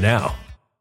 now.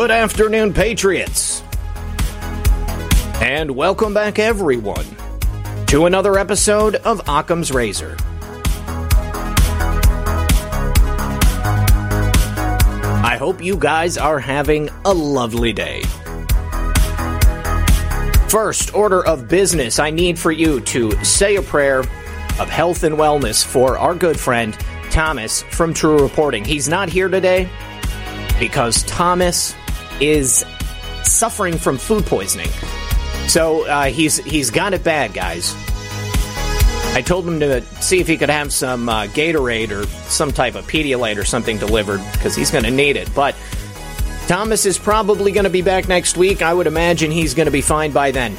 Good afternoon, Patriots. And welcome back, everyone, to another episode of Occam's Razor. I hope you guys are having a lovely day. First order of business, I need for you to say a prayer of health and wellness for our good friend Thomas from True Reporting. He's not here today because Thomas is suffering from food poisoning. So uh, he's he's got it bad, guys. I told him to see if he could have some uh, Gatorade or some type of Pedialyte or something delivered because he's going to need it. But Thomas is probably going to be back next week. I would imagine he's going to be fine by then.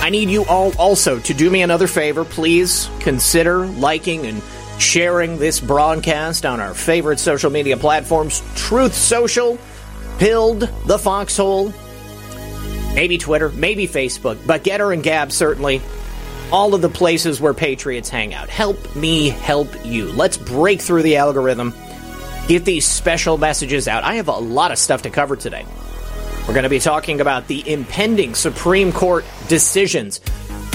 I need you all also to do me another favor. Please consider liking and sharing this broadcast on our favorite social media platforms Truth Social, Pilled, The Foxhole, maybe Twitter, maybe Facebook, but Gettr and Gab certainly. All of the places where Patriots hang out. Help me help you. Let's break through the algorithm. Get these special messages out. I have a lot of stuff to cover today. We're going to be talking about the impending Supreme Court decisions,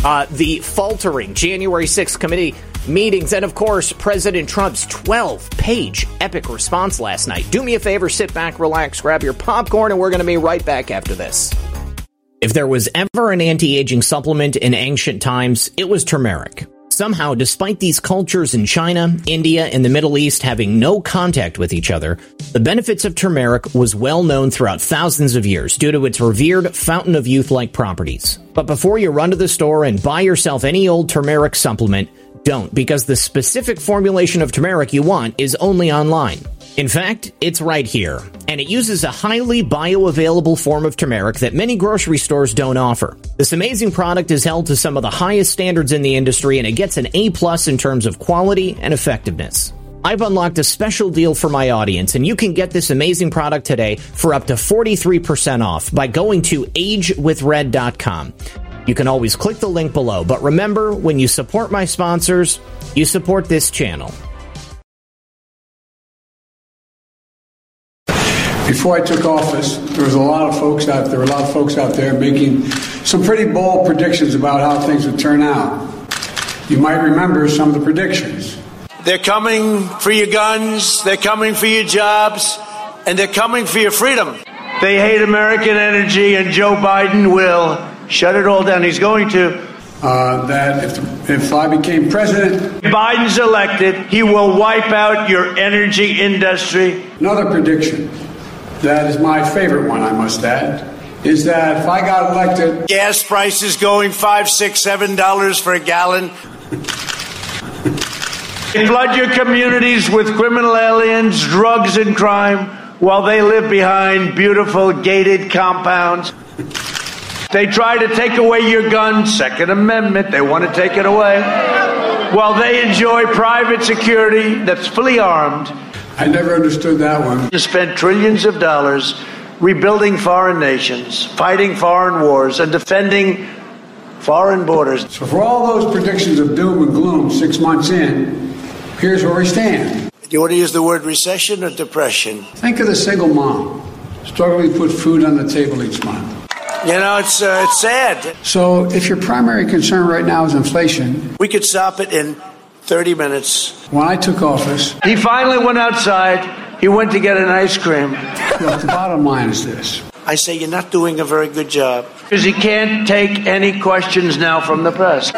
uh, the faltering January 6th committee meetings, and of course, President Trump's 12 page epic response last night. Do me a favor, sit back, relax, grab your popcorn, and we're going to be right back after this. If there was ever an anti aging supplement in ancient times, it was turmeric. Somehow, despite these cultures in China, India, and the Middle East having no contact with each other, the benefits of turmeric was well known throughout thousands of years due to its revered fountain of youth like properties. But before you run to the store and buy yourself any old turmeric supplement, don't, because the specific formulation of turmeric you want is only online. In fact, it's right here, and it uses a highly bioavailable form of turmeric that many grocery stores don't offer. This amazing product is held to some of the highest standards in the industry, and it gets an A plus in terms of quality and effectiveness. I've unlocked a special deal for my audience, and you can get this amazing product today for up to 43% off by going to agewithred.com. You can always click the link below, but remember, when you support my sponsors, you support this channel. Before I took office, there was a lot of folks out there, were a lot of folks out there making some pretty bold predictions about how things would turn out. You might remember some of the predictions. They're coming for your guns, they're coming for your jobs, and they're coming for your freedom. They hate American energy, and Joe Biden will shut it all down. He's going to. Uh, that if, if I became president, Biden's elected, he will wipe out your energy industry. another prediction that is my favorite one, I must add, is that if I got elected, Gas prices going five, six, seven dollars for a gallon. Flood your communities with criminal aliens, drugs, and crime while they live behind beautiful gated compounds. They try to take away your gun, Second Amendment, they want to take it away. While they enjoy private security that's fully armed I never understood that one. and spent trillions of dollars rebuilding foreign nations, fighting foreign wars, and defending foreign borders. So for all those predictions of doom and gloom six months in, Here's where we stand. Do you want to use the word recession or depression? Think of the single mom struggling to put food on the table each month. You know, it's uh, it's sad. So, if your primary concern right now is inflation, We could stop it in 30 minutes. when I took office, He finally went outside. He went to get an ice cream. look, the bottom line is this. I say you're not doing a very good job because he can't take any questions now from the press.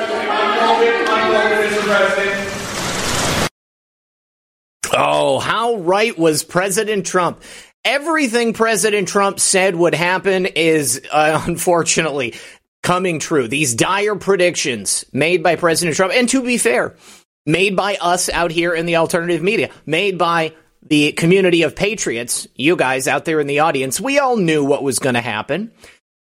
Oh, how right was President Trump? Everything President Trump said would happen is uh, unfortunately coming true. These dire predictions made by President Trump, and to be fair, made by us out here in the alternative media, made by the community of patriots, you guys out there in the audience, we all knew what was going to happen.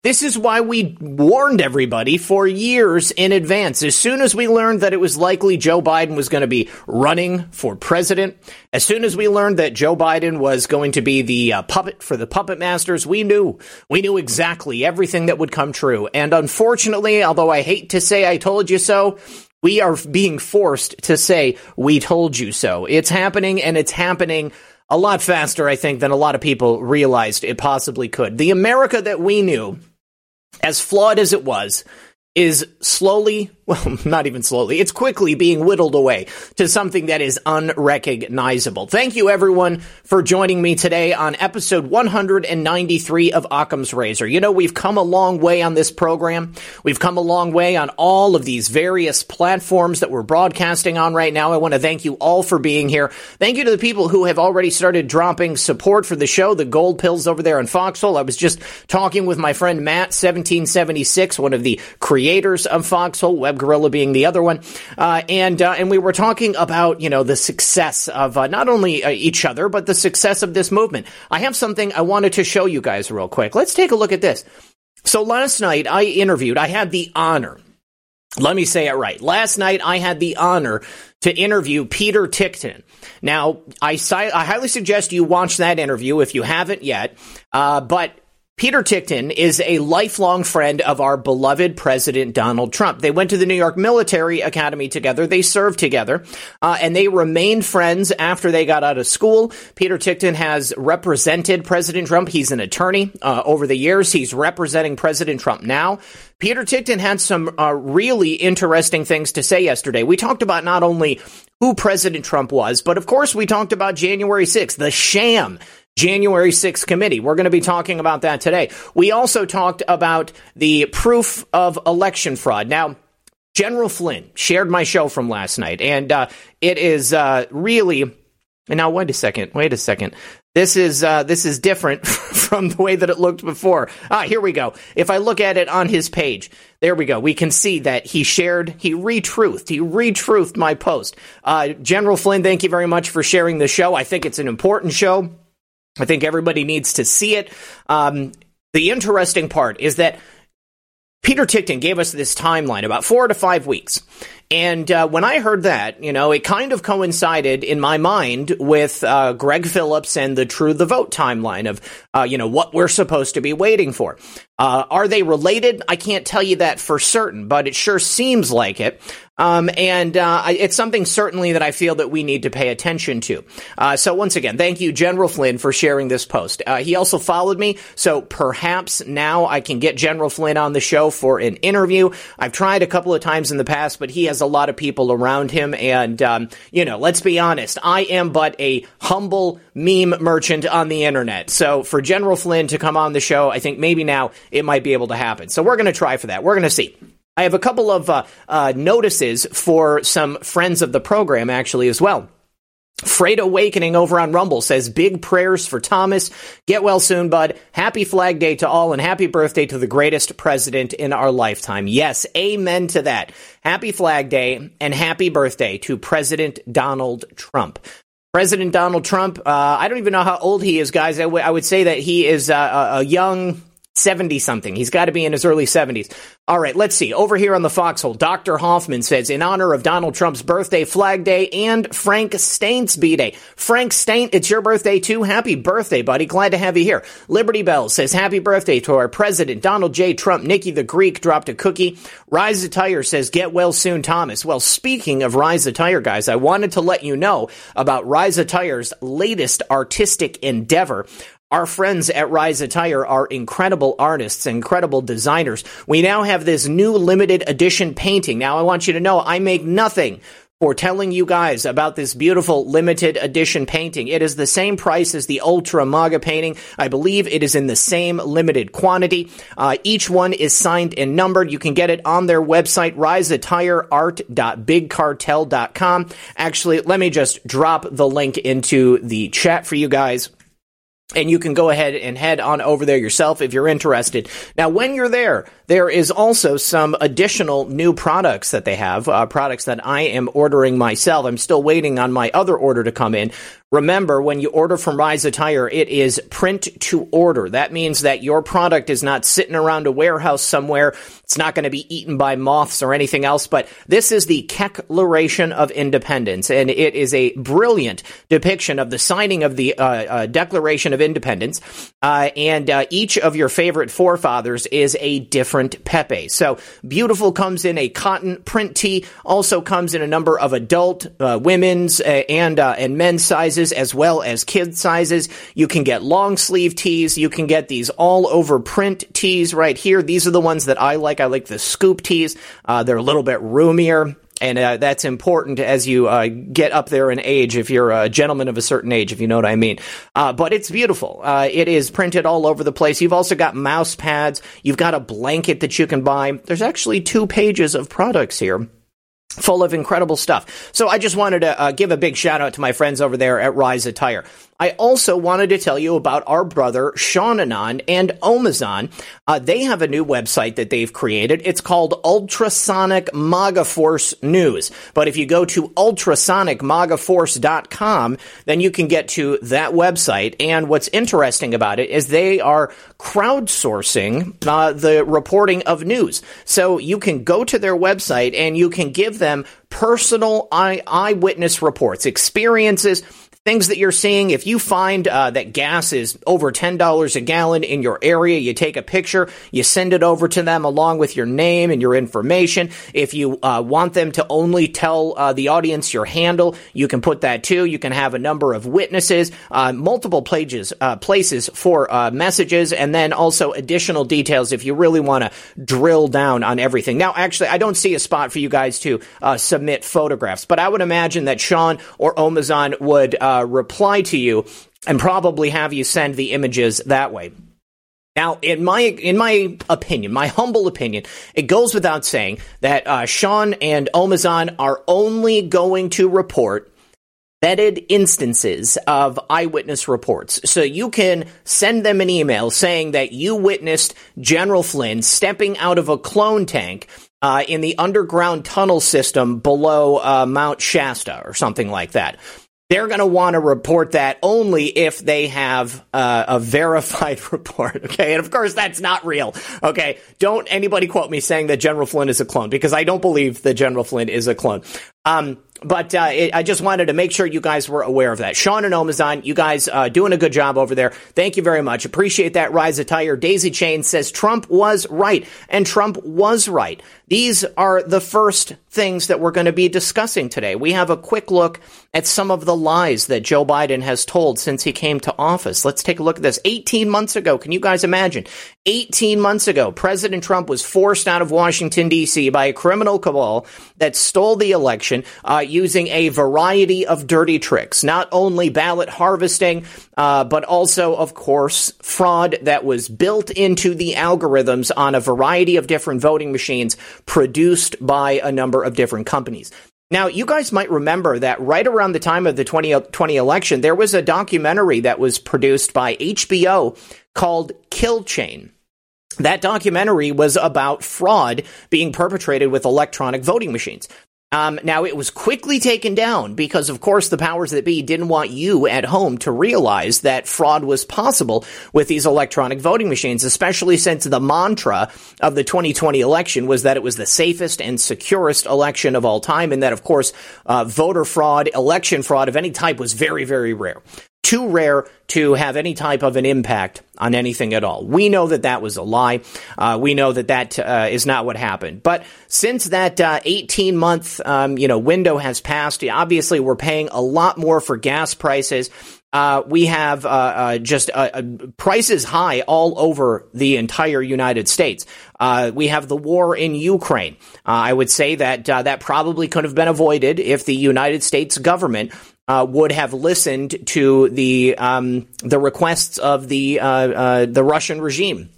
This is why we warned everybody for years in advance. As soon as we learned that it was likely Joe Biden was going to be running for president, as soon as we learned that Joe Biden was going to be the uh, puppet for the puppet masters, we knew. We knew exactly everything that would come true. And unfortunately, although I hate to say I told you so, we are being forced to say we told you so. It's happening and it's happening a lot faster, I think, than a lot of people realized it possibly could. The America that we knew as flawed as it was, is slowly, well, not even slowly, it's quickly being whittled away to something that is unrecognizable. Thank you everyone for joining me today on episode 193 of Occam's Razor. You know, we've come a long way on this program. We've come a long way on all of these various platforms that we're broadcasting on right now. I want to thank you all for being here. Thank you to the people who have already started dropping support for the show, the gold pills over there in Foxhole. I was just talking with my friend Matt, 1776, one of the creators of Foxhole, Web Gorilla being the other one, uh, and uh, and we were talking about you know the success of uh, not only uh, each other but the success of this movement. I have something I wanted to show you guys real quick. Let's take a look at this. So last night I interviewed. I had the honor. Let me say it right. Last night I had the honor to interview Peter Ticktin. Now, I, I highly suggest you watch that interview if you haven't yet. Uh, but Peter Ticktin is a lifelong friend of our beloved President Donald Trump. They went to the New York Military Academy together. They served together, uh, and they remained friends after they got out of school. Peter Ticktin has represented President Trump. He's an attorney uh, over the years. He's representing President Trump now. Peter Ticktin had some uh, really interesting things to say yesterday. We talked about not only who President Trump was, but of course we talked about January 6th, the sham January 6th committee. We're going to be talking about that today. We also talked about the proof of election fraud. Now, General Flynn shared my show from last night, and uh, it is uh, really. Now, wait a second. Wait a second. This is uh, this is different from the way that it looked before. Ah, here we go. If I look at it on his page, there we go. We can see that he shared, he retruthed, he retruthed my post. Uh, General Flynn, thank you very much for sharing the show. I think it's an important show. I think everybody needs to see it. Um, the interesting part is that Peter Ticktin gave us this timeline about four to five weeks. And uh, when I heard that, you know, it kind of coincided in my mind with uh, Greg Phillips and the True the Vote timeline of, uh, you know, what we're supposed to be waiting for. Uh, are they related? I can't tell you that for certain, but it sure seems like it. Um, and uh, it's something certainly that I feel that we need to pay attention to. Uh, so once again, thank you, General Flynn, for sharing this post. Uh, he also followed me, so perhaps now I can get General Flynn on the show for an interview. I've tried a couple of times in the past, but he has a lot of people around him, and um, you know, let's be honest, I am but a humble meme merchant on the internet. So for General Flynn to come on the show, I think maybe now it might be able to happen. So we're going to try for that. We're going to see. I have a couple of uh, uh, notices for some friends of the program, actually, as well. Freight Awakening over on Rumble says, Big prayers for Thomas. Get well soon, bud. Happy Flag Day to all and happy birthday to the greatest president in our lifetime. Yes, amen to that. Happy Flag Day and happy birthday to President Donald Trump. President Donald Trump, uh, I don't even know how old he is, guys. I, w- I would say that he is uh, a young 70 something. He's got to be in his early 70s. All right, let's see. Over here on the foxhole, Dr. Hoffman says, in honor of Donald Trump's birthday, Flag Day, and Frank Staint's B Day. Frank Staint, it's your birthday too. Happy birthday, buddy. Glad to have you here. Liberty Bell says, happy birthday to our president, Donald J. Trump. Nikki the Greek dropped a cookie. Rise Attire says, get well soon, Thomas. Well, speaking of Rise Attire, guys, I wanted to let you know about Rise Attire's latest artistic endeavor. Our friends at Rise Attire are incredible artists, incredible designers. We now have this new limited edition painting. Now, I want you to know I make nothing for telling you guys about this beautiful limited edition painting. It is the same price as the Ultra Maga painting. I believe it is in the same limited quantity. Uh, each one is signed and numbered. You can get it on their website, riseattireart.bigcartel.com. Actually, let me just drop the link into the chat for you guys. And you can go ahead and head on over there yourself if you're interested. Now, when you're there, there is also some additional new products that they have, uh, products that I am ordering myself. I'm still waiting on my other order to come in. Remember, when you order from Rise Attire, it is print to order. That means that your product is not sitting around a warehouse somewhere. It's not going to be eaten by moths or anything else, but this is the Declaration of Independence, and it is a brilliant depiction of the signing of the uh, uh, Declaration of Independence. Uh, and uh, each of your favorite forefathers is a different Pepe. So beautiful comes in a cotton print tee, also comes in a number of adult, uh, women's, uh, and and men's sizes sizes as well as kid sizes. You can get long sleeve tees. You can get these all over print tees right here. These are the ones that I like. I like the scoop tees. Uh, they're a little bit roomier. And uh, that's important as you uh, get up there in age, if you're a gentleman of a certain age, if you know what I mean. Uh, but it's beautiful. Uh, it is printed all over the place. You've also got mouse pads. You've got a blanket that you can buy. There's actually two pages of products here full of incredible stuff. So I just wanted to uh, give a big shout out to my friends over there at Rise Attire. I also wanted to tell you about our brother Shaunanon and Omazon. Uh, they have a new website that they've created. It's called Ultrasonic Maga Force News. But if you go to ultrasonicmagaforce.com, then you can get to that website. And what's interesting about it is they are crowdsourcing uh, the reporting of news. So you can go to their website and you can give them personal eye- eyewitness reports, experiences things that you're seeing. If you find uh, that gas is over $10 a gallon in your area, you take a picture, you send it over to them along with your name and your information. If you uh, want them to only tell uh, the audience your handle, you can put that too. You can have a number of witnesses, uh, multiple pages, uh, places for uh, messages, and then also additional details if you really want to drill down on everything. Now, actually, I don't see a spot for you guys to submit photographs, but I would imagine that Sean or Omazon would uh, reply to you and probably have you send the images that way. Now, in my in my opinion, my humble opinion, it goes without saying that uh, Sean and Omazon are only going to report vetted instances of eyewitness reports. So you can send them an email saying that you witnessed General Flynn stepping out of a clone tank uh, in the underground tunnel system below uh, Mount Shasta or something like that they're going to want to report that only if they have uh, a verified report. Okay. And of course, that's not real. Okay. Don't anybody quote me saying that General Flynn is a clone because I don't believe that General Flynn is a clone. Um, but uh, it, I just wanted to make sure you guys were aware of that. Sean and Omazon, you guys uh, doing a good job over there. Thank you very much. Appreciate that. Rise Attire. Daisy Chain says Trump was right, and Trump was right. These are the first things that we're going to be discussing today. We have a quick look at some of the lies that Joe Biden has told since he came to office. Let's take a look at this. 18 months ago, can you guys imagine? 18 months ago, President Trump was forced out of Washington, D.C. by a criminal cabal that stole the election uh, using a variety of dirty tricks. Not only ballot harvesting, uh, but also, of course, fraud that was built into the algorithms on a variety of different voting machines produced by a number of different companies. Now, you guys might remember that right around the time of the 2020 election, there was a documentary that was produced by HBO called Kill Chain. That documentary was about fraud being perpetrated with electronic voting machines. Um, now, it was quickly taken down because, of course, the powers that be didn't want you at home to realize that fraud was possible with these electronic voting machines, especially since the mantra of the 2020 election was that it was the safest and securest election of all time, and that, of course, uh, voter fraud, election fraud of any type was very, very rare too rare to have any type of an impact on anything at all. We know that that was a lie. Uh, we know that that uh, is not what happened. But since that uh, 18 month um, you know window has passed, obviously we're paying a lot more for gas prices. Uh, we have uh, uh, just prices high all over the entire United States. we have the war in Ukraine. I would say that that probably could have been avoided if the United States government uh, would have listened to the um, the requests of the uh, uh, the Russian regime,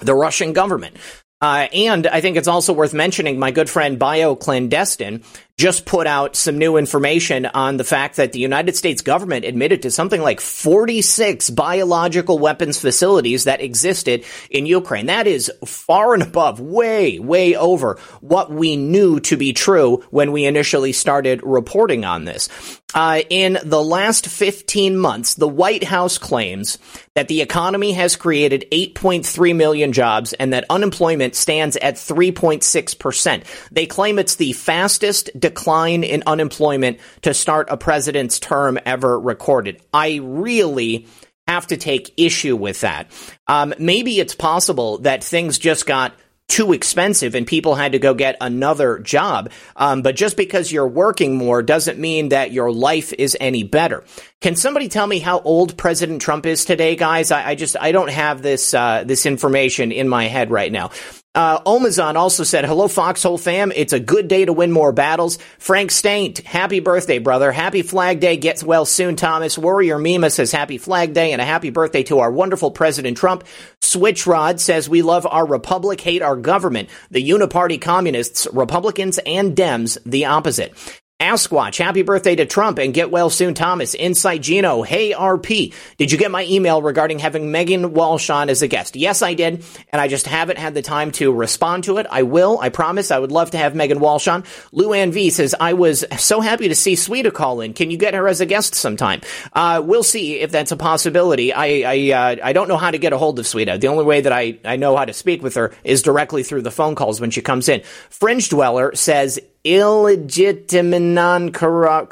the Russian government. Uh, and I think it's also worth mentioning my good friend BioClandestine just put out some new information on the fact that the United States government admitted to something like 46 biological weapons facilities that existed in Ukraine. That is far and above, way, way over what we knew to be true when we initially started reporting on this. Uh, in the last 15 months, the White House claims that the economy has created 8.3 million jobs and that unemployment stands at 3.6%. They claim it's the fastest decline in unemployment to start a president's term ever recorded. I really have to take issue with that. Um, maybe it's possible that things just got too expensive and people had to go get another job. Um, but just because you're working more doesn't mean that your life is any better. Can somebody tell me how old President Trump is today, guys? I, I just I don't have this uh, this information in my head right now. Uh, Omazon also said, hello, Foxhole fam. It's a good day to win more battles. Frank Staint, happy birthday, brother. Happy Flag Day. Gets well soon, Thomas. Warrior Mima says happy Flag Day and a happy birthday to our wonderful President Trump. Switchrod says we love our republic, hate our government. The uniparty communists, Republicans and Dems, the opposite. Asquatch, happy birthday to Trump and get well soon, Thomas. Insight Gino, hey RP, did you get my email regarding having Megan Walsh on as a guest? Yes, I did, and I just haven't had the time to respond to it. I will, I promise. I would love to have Megan Walsh on. Luann V says, I was so happy to see Sweeta call in. Can you get her as a guest sometime? Uh, we'll see if that's a possibility. I I, uh, I don't know how to get a hold of Sweeta. The only way that I, I know how to speak with her is directly through the phone calls when she comes in. Fringe Dweller says, illegitimate non car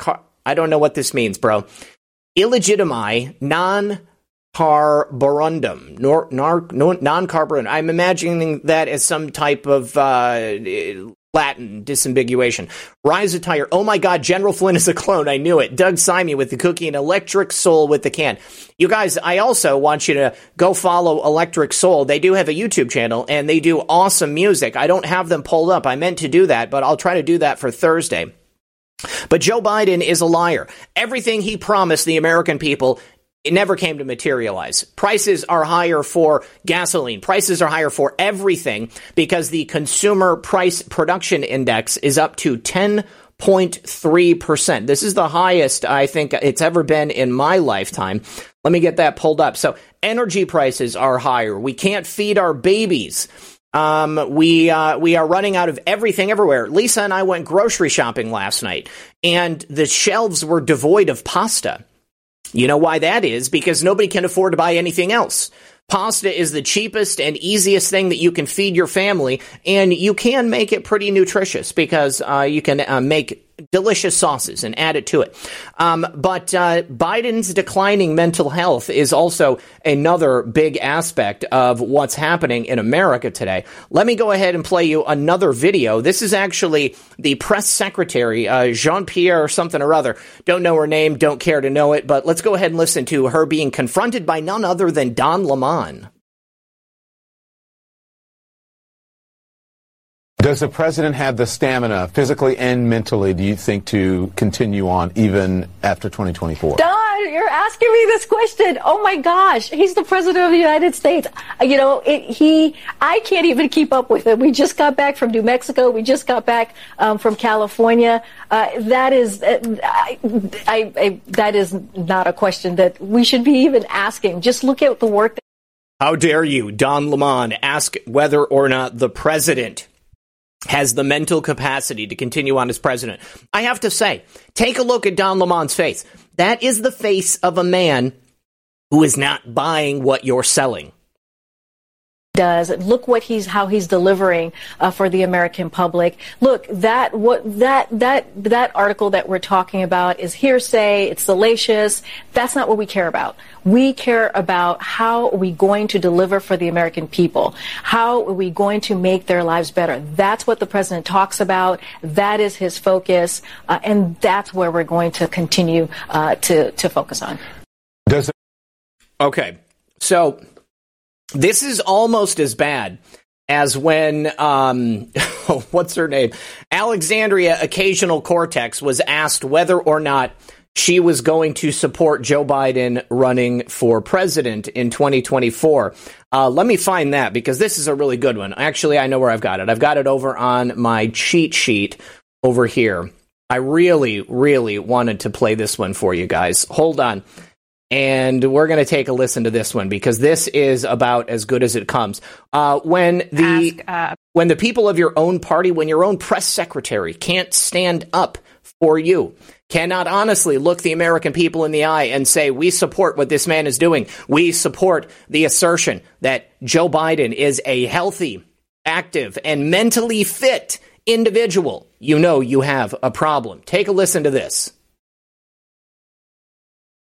I don't know what this means, bro. Illegitimi non carborundum, nor, non carborundum. I'm imagining that as some type of uh, Latin disambiguation. Rise attire. Oh my God, General Flynn is a clone. I knew it. Doug Simey with the cookie and Electric Soul with the can. You guys, I also want you to go follow Electric Soul. They do have a YouTube channel and they do awesome music. I don't have them pulled up. I meant to do that, but I'll try to do that for Thursday. But Joe Biden is a liar. Everything he promised the American people it never came to materialize. Prices are higher for gasoline. Prices are higher for everything because the consumer price production index is up to 10.3%. This is the highest I think it's ever been in my lifetime. Let me get that pulled up. So energy prices are higher. We can't feed our babies. Um, we uh, we are running out of everything everywhere. Lisa and I went grocery shopping last night, and the shelves were devoid of pasta. You know why that is? Because nobody can afford to buy anything else. Pasta is the cheapest and easiest thing that you can feed your family, and you can make it pretty nutritious because uh, you can uh, make delicious sauces and add it to it. Um, but uh, Biden's declining mental health is also another big aspect of what's happening in America today. Let me go ahead and play you another video. This is actually the press secretary, uh, Jean Pierre something or other. Don't know her name, don't care to know it, but let's go ahead and listen to her being confronted by none other than Don Lemon. Does the president have the stamina, physically and mentally, do you think, to continue on even after 2024? Don, you're asking me this question. Oh my gosh, he's the president of the United States. You know, it, he, I can't even keep up with it. We just got back from New Mexico. We just got back um, from California. Uh, that is, uh, I, I, I, that is not a question that we should be even asking. Just look at the work. That- How dare you, Don Lemon, ask whether or not the president has the mental capacity to continue on as president. I have to say, take a look at Don Lemon's face. That is the face of a man who is not buying what you're selling does. Look what he's how he's delivering uh, for the American public. Look, that what that that that article that we're talking about is hearsay. It's salacious. That's not what we care about. We care about how are we going to deliver for the American people. How are we going to make their lives better? That's what the president talks about. That is his focus, uh, and that's where we're going to continue uh, to to focus on. Does it- okay, so this is almost as bad as when um, what's her name? Alexandria occasional cortex was asked whether or not she was going to support joe biden running for president in 2024 uh, let me find that because this is a really good one. Actually i know where i've got it. I've got it over on my cheat sheet over here. I really really wanted to play this one for you guys. Hold on and we're going to take a listen to this one because this is about as good as it comes. Uh, when the Ask, uh, when the people of your own party, when your own press secretary can't stand up for you, cannot honestly look the American people in the eye and say, "We support what this man is doing. We support the assertion that Joe Biden is a healthy, active, and mentally fit." Individual, you know you have a problem. Take a listen to this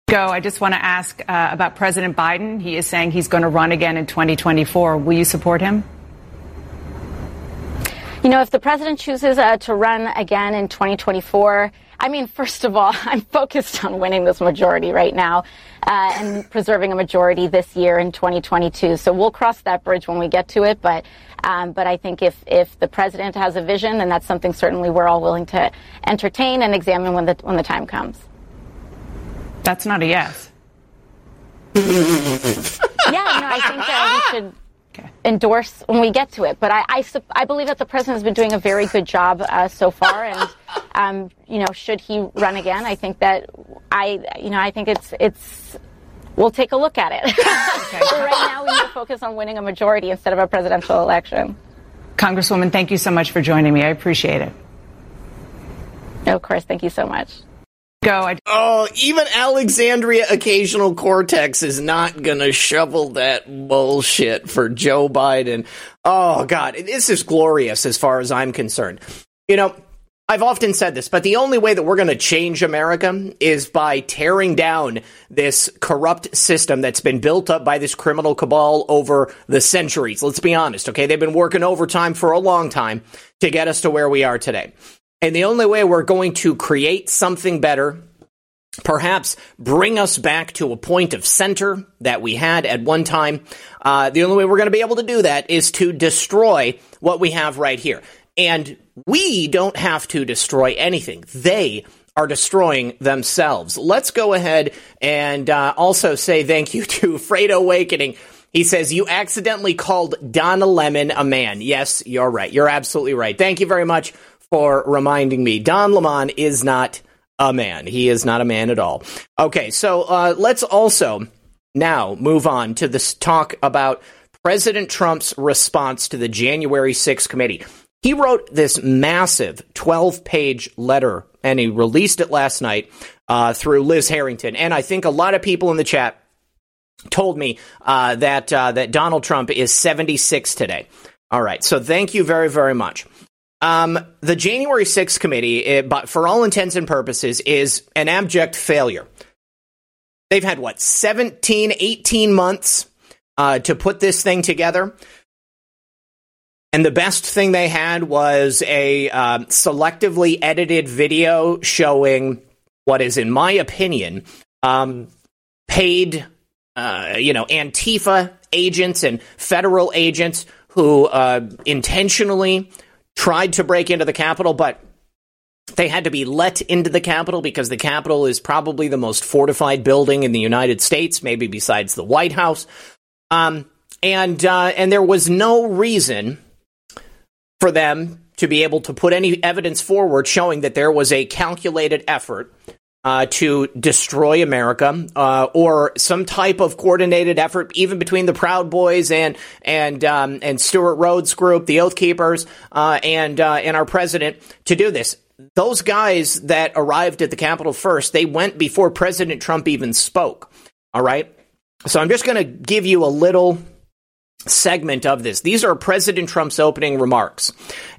go, I just want to ask uh, about President Biden. He is saying he's going to run again in 2024. Will you support him? You know, if the president chooses uh, to run again in 2024, I mean, first of all, I'm focused on winning this majority right now uh, and preserving a majority this year in 2022. So we'll cross that bridge when we get to it. But um, but I think if if the president has a vision, then that's something certainly we're all willing to entertain and examine when the when the time comes. That's not a yes. yeah, no, I think that we should okay. endorse when we get to it. But I, I, I, believe that the president has been doing a very good job uh, so far, and um, you know, should he run again, I think that I, you know, I think it's it's. We'll take a look at it. okay. right now, we need to focus on winning a majority instead of a presidential election. Congresswoman, thank you so much for joining me. I appreciate it. Of course. Thank you so much go. oh, even Alexandria Occasional Cortex is not gonna shovel that bullshit for Joe Biden. Oh God, this is glorious as far as I'm concerned. You know, I've often said this, but the only way that we're going to change America is by tearing down this corrupt system that's been built up by this criminal cabal over the centuries. Let's be honest, okay? They've been working overtime for a long time to get us to where we are today. And the only way we're going to create something better, perhaps bring us back to a point of center that we had at one time, uh, the only way we're going to be able to do that is to destroy what we have right here. And we don't have to destroy anything. They are destroying themselves. Let's go ahead and uh, also say thank you to Freight Awakening. He says, You accidentally called Donna Lemon a man. Yes, you're right. You're absolutely right. Thank you very much for reminding me. Don Lemon is not a man. He is not a man at all. Okay, so uh, let's also now move on to this talk about President Trump's response to the January 6th committee. He wrote this massive 12 page letter and he released it last night uh, through Liz Harrington. And I think a lot of people in the chat told me uh, that uh, that Donald Trump is 76 today. All right, so thank you very very much. Um, the January 6th committee, it, but for all intents and purposes, is an abject failure. They've had what 17, 18 months uh, to put this thing together. And the best thing they had was a uh, selectively edited video showing what is, in my opinion, um, paid, uh, you know, Antifa agents and federal agents who uh, intentionally tried to break into the Capitol, but they had to be let into the Capitol because the Capitol is probably the most fortified building in the United States, maybe besides the White House. Um, and uh, and there was no reason for them to be able to put any evidence forward showing that there was a calculated effort uh, to destroy America, uh, or some type of coordinated effort, even between the Proud Boys and and um, and Stewart Rhodes Group, the Oath Keepers, uh, and uh, and our president to do this. Those guys that arrived at the Capitol first, they went before President Trump even spoke. All right, so I'm just going to give you a little segment of this. These are President Trump's opening remarks,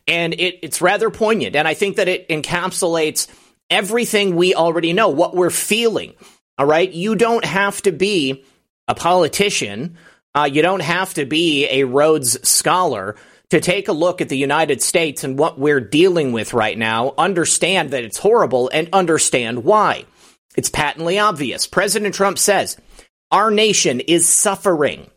and it, it's rather poignant, and I think that it encapsulates everything we already know, what we're feeling. All right. You don't have to be a politician. Uh, you don't have to be a Rhodes scholar to take a look at the United States and what we're dealing with right now, understand that it's horrible, and understand why. It's patently obvious. President Trump says, Our nation is suffering.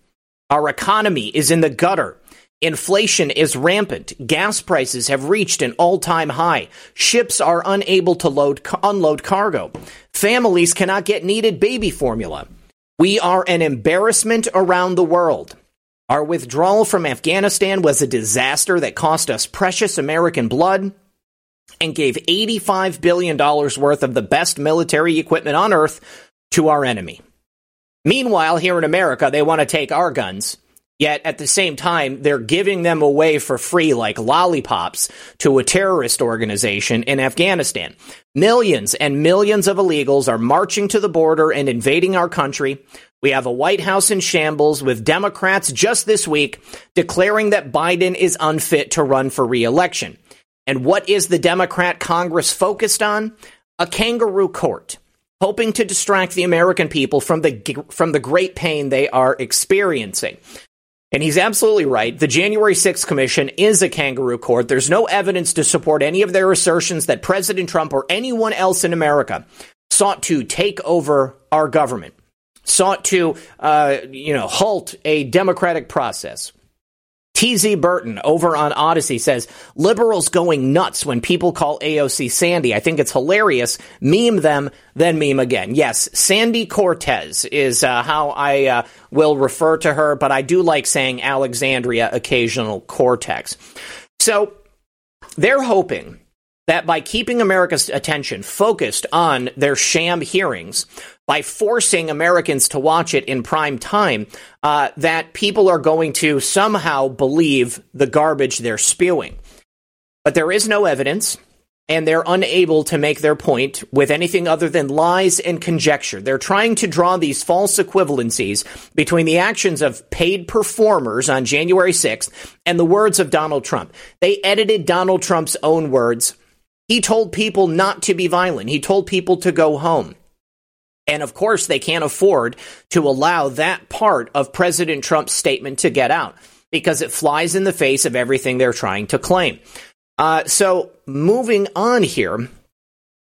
Our economy is in the gutter. Inflation is rampant. Gas prices have reached an all-time high. Ships are unable to load unload cargo. Families cannot get needed baby formula. We are an embarrassment around the world. Our withdrawal from Afghanistan was a disaster that cost us precious American blood and gave $85 billion worth of the best military equipment on earth to our enemy. Meanwhile, here in America, they want to take our guns Yet at the same time, they're giving them away for free like lollipops to a terrorist organization in Afghanistan. Millions and millions of illegals are marching to the border and invading our country. We have a White House in shambles with Democrats just this week declaring that Biden is unfit to run for reelection. And what is the Democrat Congress focused on? A kangaroo court hoping to distract the American people from the from the great pain they are experiencing. And he's absolutely right. The January 6th Commission is a kangaroo court. There's no evidence to support any of their assertions that President Trump or anyone else in America sought to take over our government, sought to, uh, you know, halt a democratic process. TZ Burton over on Odysee says liberals going nuts when people call AOC Sandy. I think it's hilarious. Meme them, then meme again. Yes, Sandy Cortez is uh, how I uh, will refer to her, but I do like saying Alexandria Occasional Cortex. So they're hoping that by keeping America's attention focused on their sham hearings, by forcing Americans to watch it in prime time, uh, that people are going to somehow believe the garbage they're spewing. But there is no evidence, and they're unable to make their point with anything other than lies and conjecture. They're trying to draw these false equivalencies between the actions of paid performers on January 6th and the words of Donald Trump. They edited Donald Trump's own words. He told people not to be violent. He told people to go home. And of course, they can't afford to allow that part of President Trump's statement to get out because it flies in the face of everything they're trying to claim. Uh, so, moving on here,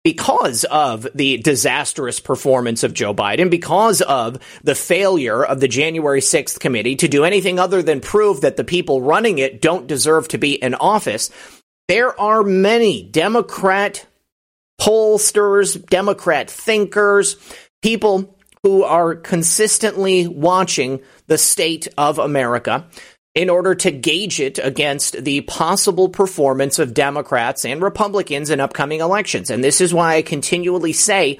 because of the disastrous performance of Joe Biden, because of the failure of the January 6th committee to do anything other than prove that the people running it don't deserve to be in office, there are many Democrat pollsters, Democrat thinkers, people who are consistently watching the state of America in order to gauge it against the possible performance of Democrats and Republicans in upcoming elections. And this is why I continually say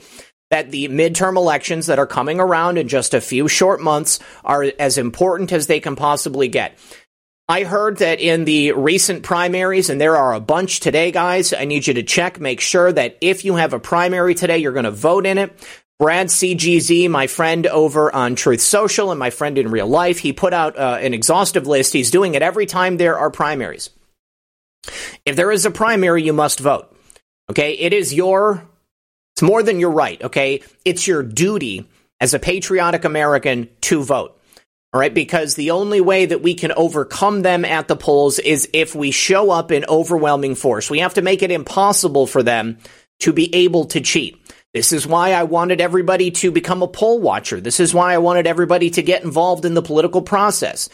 that the midterm elections that are coming around in just a few short months are as important as they can possibly get. I heard that in the recent primaries, and there are a bunch today, guys, I need you to check, make sure that if you have a primary today, you're going to vote in it. Brad CGZ, my friend over on Truth Social and my friend in real life, he put out uh, an exhaustive list. He's doing it every time there are primaries. If there is a primary, you must vote. Okay, it is your, it's more than your right. Okay, it's your duty as a patriotic American to vote. All right, because the only way that we can overcome them at the polls is if we show up in overwhelming force. We have to make it impossible for them to be able to cheat. This is why I wanted everybody to become a poll watcher. This is why I wanted everybody to get involved in the political process.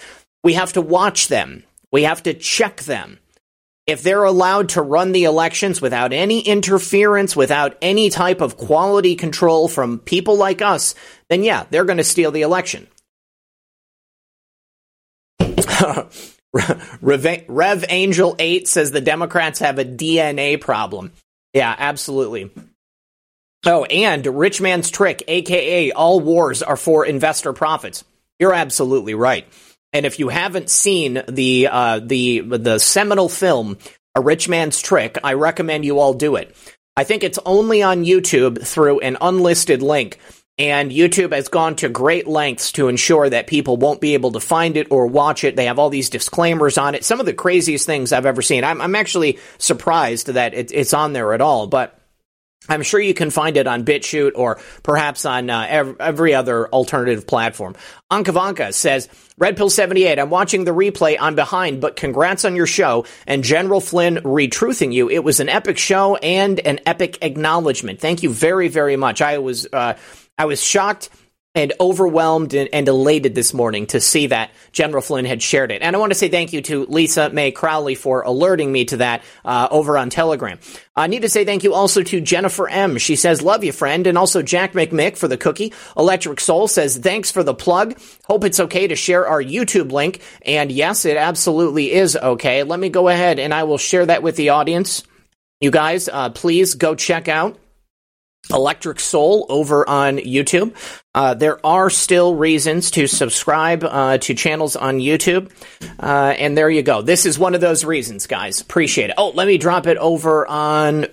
We have to watch them. We have to check them. If they're allowed to run the elections without any interference, without any type of quality control from people like us, then yeah, they're going to steal the election. Rev Angel 8 says the Democrats have a DNA problem. Yeah, absolutely. Oh, and Rich Man's Trick, aka all wars are for investor profits. You're absolutely right. And if you haven't seen the uh, the the seminal film A Rich Man's Trick, I recommend you all do it. I think it's only on YouTube through an unlisted link. And YouTube has gone to great lengths to ensure that people won't be able to find it or watch it. They have all these disclaimers on it. Some of the craziest things I've ever seen. I'm, I'm actually surprised that it, it's on there at all. But I'm sure you can find it on BitChute or perhaps on uh, every other alternative platform. Ankavanka says, Red Pill 78, I'm watching the replay. I'm behind, but congrats on your show and General Flynn retruthing you. It was an epic show and an epic acknowledgement. Thank you very, very much. I was, uh, I was shocked and overwhelmed and, and, elated this morning to see that General Flynn had shared it. And I want to say thank you to Lisa May Crowley for alerting me to that uh, over on Telegram. I need to say thank you also to Jennifer M. She says, love you, friend. And also Jack McMick for the cookie. Electric Soul says, thanks for the plug. Hope it's okay to share our YouTube link. And yes, it absolutely is okay. Let me go ahead and I will share that with the audience. You guys, uh, please go check out Electric Soul over on YouTube. Uh, there are still reasons to subscribe uh, to channels on YouTube. Uh, and there you go. This is one of those reasons, guys. Appreciate it. Oh, let me drop it over on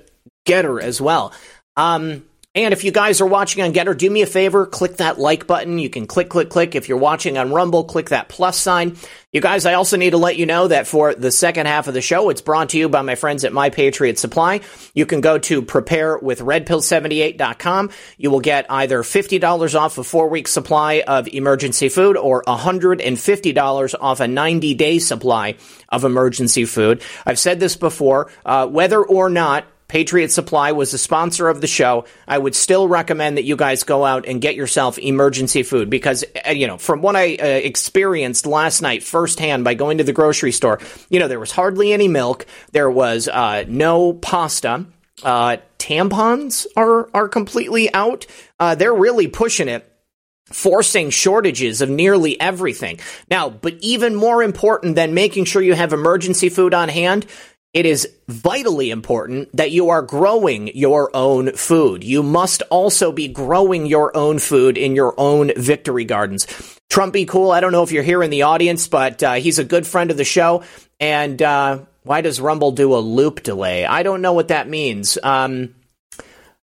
Gettr as well. Um, and if you guys are watching on Gettr, do me a favor, click that like button. You can click, click, click. If you're watching on Rumble, click that plus sign. You guys, I also need to let you know that for the second half of the show, it's brought to you by my friends at My Patriot Supply. You can go to preparewithredpill78.com. You will get either $50 off a four week supply of emergency food or $150 off a 90 day supply of emergency food. I've said this before, uh, whether or not Patriot Supply was the sponsor of the show. I would still recommend that you guys go out and get yourself emergency food because, uh, you know, from what I uh, experienced last night firsthand by going to the grocery store, you know, there was hardly any milk. There was uh, no pasta. Uh, tampons are, are completely out. Uh, they're really pushing it forcing shortages of nearly everything. Now, but even more important than making sure you have emergency food on hand, it is vitally important that you are growing your own food. You must also be growing your own food in your own victory gardens. Trump be cool. I don't know if you're here in the audience, but uh, he's a good friend of the show. And uh, why does Rumble do a loop delay? I don't know what that means. Um,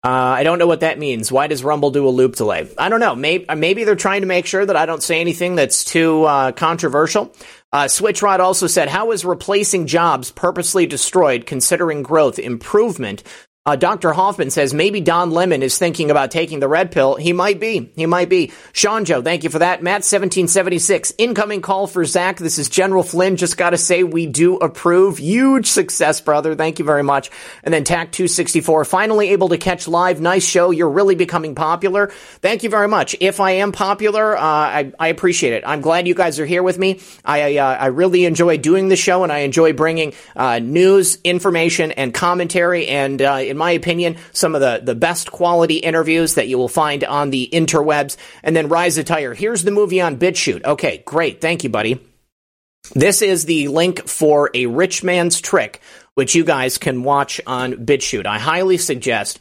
uh, I don't know what that means. Why does Rumble do a loop delay? I don't know. Maybe, maybe they're trying to make sure that I don't say anything that's too uh, controversial. Uh, Switchrod also said, "How is replacing jobs purposely destroyed, considering growth improvement uh, Dr. Hoffman says maybe Don Lemon is thinking about taking the red pill. He might be. He might be. Sean Joe, thank you for that. Matt 1776, incoming call for Zach. This is General Flynn. Just got to say we do approve. Huge success, brother. Thank you very much. And then TAC 264, finally able to catch live. Nice show. You're really becoming popular. Thank you very much. If I am popular, uh, I, I, appreciate it. I'm glad you guys are here with me. I, uh, I really enjoy doing the show and I enjoy bringing uh, news, information, and commentary and uh, in my opinion, some of the, the best quality interviews that you will find on the interwebs. And then Rise Attire. Here's the movie on BitChute. Okay, great. Thank you, buddy. This is the link for a rich man's trick, which you guys can watch on BitChute. I highly suggest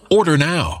Order now.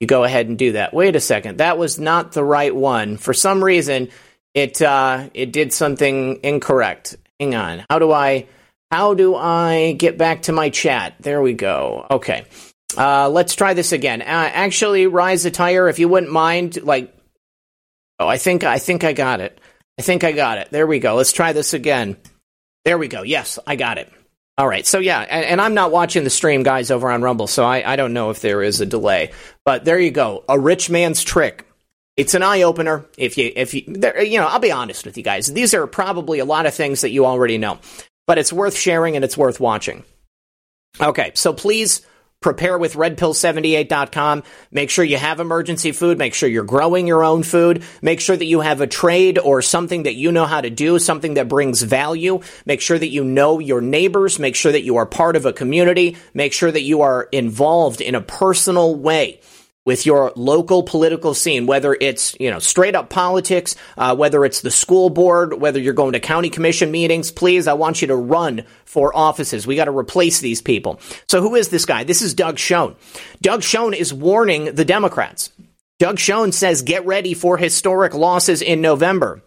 You go ahead and do that. Wait a second, that was not the right one. For some reason, it uh, it did something incorrect. Hang on. How do I how do I get back to my chat? There we go. Okay. Uh, let's try this again. Uh, actually, Rise Attire, if you wouldn't mind, like, oh, I think I think I got it. I think I got it. There we go. Let's try this again. There we go. Yes, I got it. All right. So yeah, and, and, I'm not watching the stream, guys, over on Rumble, so I, I don't know if there is a delay. But there you go. A rich man's trick. It's an eye opener. If you, if you, you know, I'll be honest with you guys. These are probably a lot of things that you already know, but it's worth sharing and it's worth watching. Okay, so please prepare with redpill78.com. Make sure you have emergency food. Make sure you're growing your own food. Make sure that you have a trade or something that you know how to do, something that brings value. Make sure that you know your neighbors. Make sure that you are part of a community. Make sure that you are involved in a personal way with your local political scene, whether it's you know straight up politics, uh, whether it's the school board, whether you're going to county commission meetings. Please, I want you to run for offices. We got to replace these people. So who is this guy? This is Doug Schoen. Doug Schoen is warning the Democrats. Doug Schoen says get ready for historic losses in November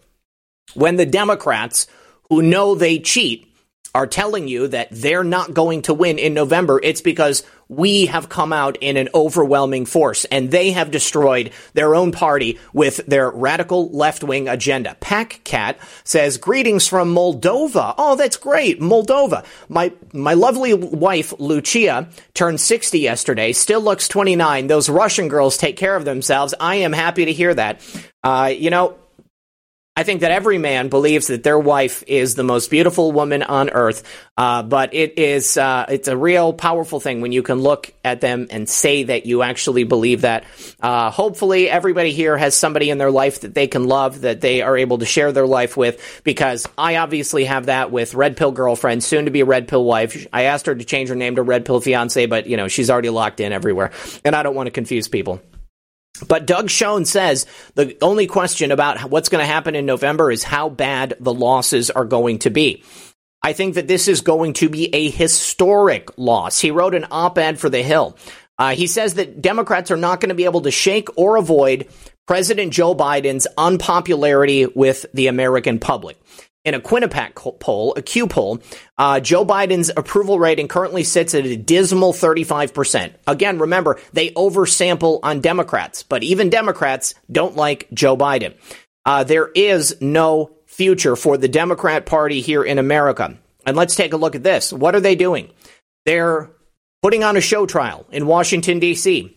when the Democrats, who know they cheat, are telling you that they're not going to win in November, it's because we have come out in an overwhelming force and they have destroyed their own party with their radical left wing agenda. Pack Cat says, greetings from Moldova. Oh, that's great. Moldova. My, my lovely wife, Lucia, turned 60 yesterday, still looks 29. Those Russian girls take care of themselves. I am happy to hear that. Uh, you know, I think that every man believes that their wife is the most beautiful woman on earth, uh, but it is uh, it's a real powerful thing when you can look at them and say that you actually believe that. Uh, hopefully, everybody here has somebody in their life that they can love, that they are able to share their life with. Because I obviously have that with Red Pill girlfriend, soon to be Red Pill wife. I asked her to change her name to Red Pill fiance, but you know she's already locked in everywhere, and I don't want to confuse people. But Doug Schoen says the only question about what's going to happen in November is how bad the losses are going to be. I think that this is going to be a historic loss. He wrote an op ed for The Hill. Uh, he says that Democrats are not going to be able to shake or avoid President Joe Biden's unpopularity with the American public in a Quinnipiac poll, a Q poll, uh, Joe Biden's approval rating currently sits at a dismal 35%. Again, remember, they oversample on Democrats, but even Democrats don't like Joe Biden. Uh, there is no future for the Democrat Party here in America. And let's take a look at this. What are they doing? They're putting on a show trial in Washington, D.C.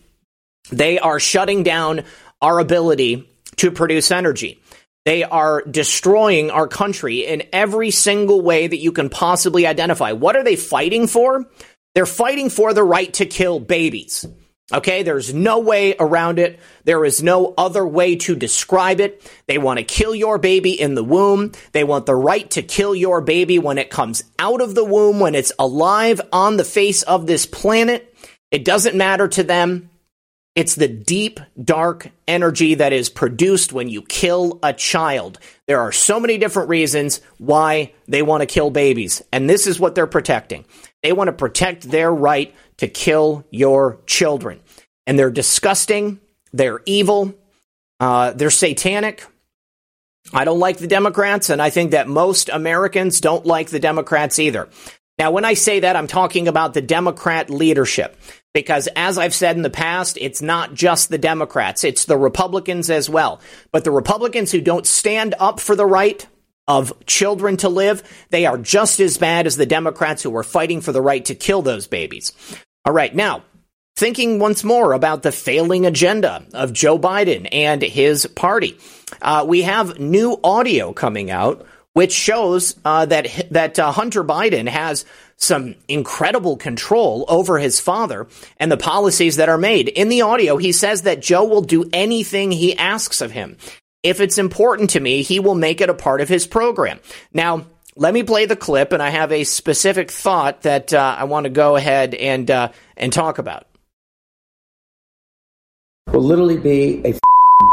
They are shutting down our ability to produce energy. They are destroying our country in every single way that you can possibly identify. What are they fighting for? They're fighting for the right to kill babies. Okay, there's no way around it. There is no other way to describe it. They want to kill your baby in the womb. They want the right to kill your baby when it comes out of the womb, when it's alive on the face of this planet. It doesn't matter to them. It's the deep, dark energy that is produced when you kill a child. There are so many different reasons why they want to kill babies, and this is what they're protecting. They want to protect their right to kill your children. And they're disgusting, they're evil, uh, they're satanic. I don't like the Democrats, and I think that most Americans don't like the Democrats either. Now, when I say that, I'm talking about the Democrat leadership. Because as I've said in the past, it's not just the Democrats, it's the Republicans as well. But the Republicans who don't stand up for the right of children to live, they are just as bad as the Democrats who are fighting for the right to kill those babies. All right, now, thinking once more about the failing agenda of Joe Biden and his party, uh, we have new audio coming out which shows uh, that that uh, Hunter Biden has some incredible control over his father and the policies that are made. In the audio, he says that Joe will do anything he asks of him. If it's important to me, he will make it a part of his program. Now, let me play the clip, and I have a specific thought that uh, I want to go ahead and uh, and talk about. Will literally be a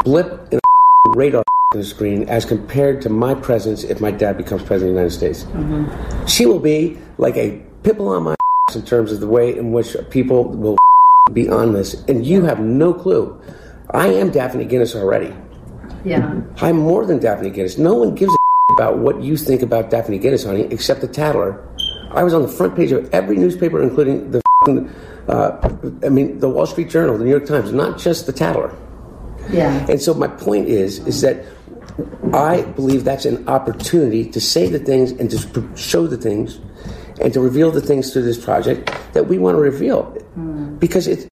blip in a radar the screen as compared to my presence if my dad becomes president of the United States. Mm-hmm. She will be like a pimple on my in terms of the way in which people will be on this, and you have no clue. I am Daphne Guinness already. Yeah. I'm more than Daphne Guinness. No one gives a about what you think about Daphne Guinness, honey, except the Tatler. I was on the front page of every newspaper, including the, uh, I mean, the Wall Street Journal, the New York Times, not just the Tatler. Yeah. And so my point is, is that I believe that's an opportunity to say the things and to show the things and to reveal the things through this project that we want to reveal. Mm. Because it's.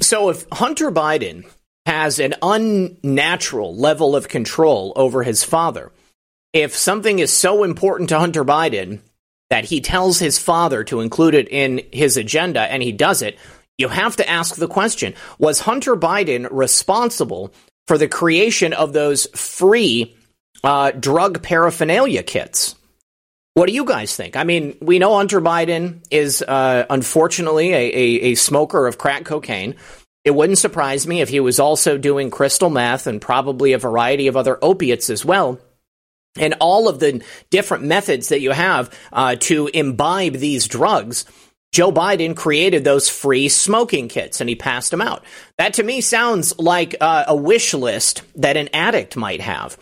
So if Hunter Biden has an unnatural level of control over his father, if something is so important to Hunter Biden that he tells his father to include it in his agenda and he does it, you have to ask the question Was Hunter Biden responsible for the creation of those free uh, drug paraphernalia kits. What do you guys think? I mean, we know Hunter Biden is uh, unfortunately a, a, a smoker of crack cocaine. It wouldn't surprise me if he was also doing crystal meth and probably a variety of other opiates as well. And all of the different methods that you have uh, to imbibe these drugs Joe Biden created those free smoking kits and he passed them out. That to me sounds like uh, a wish list that an addict might have.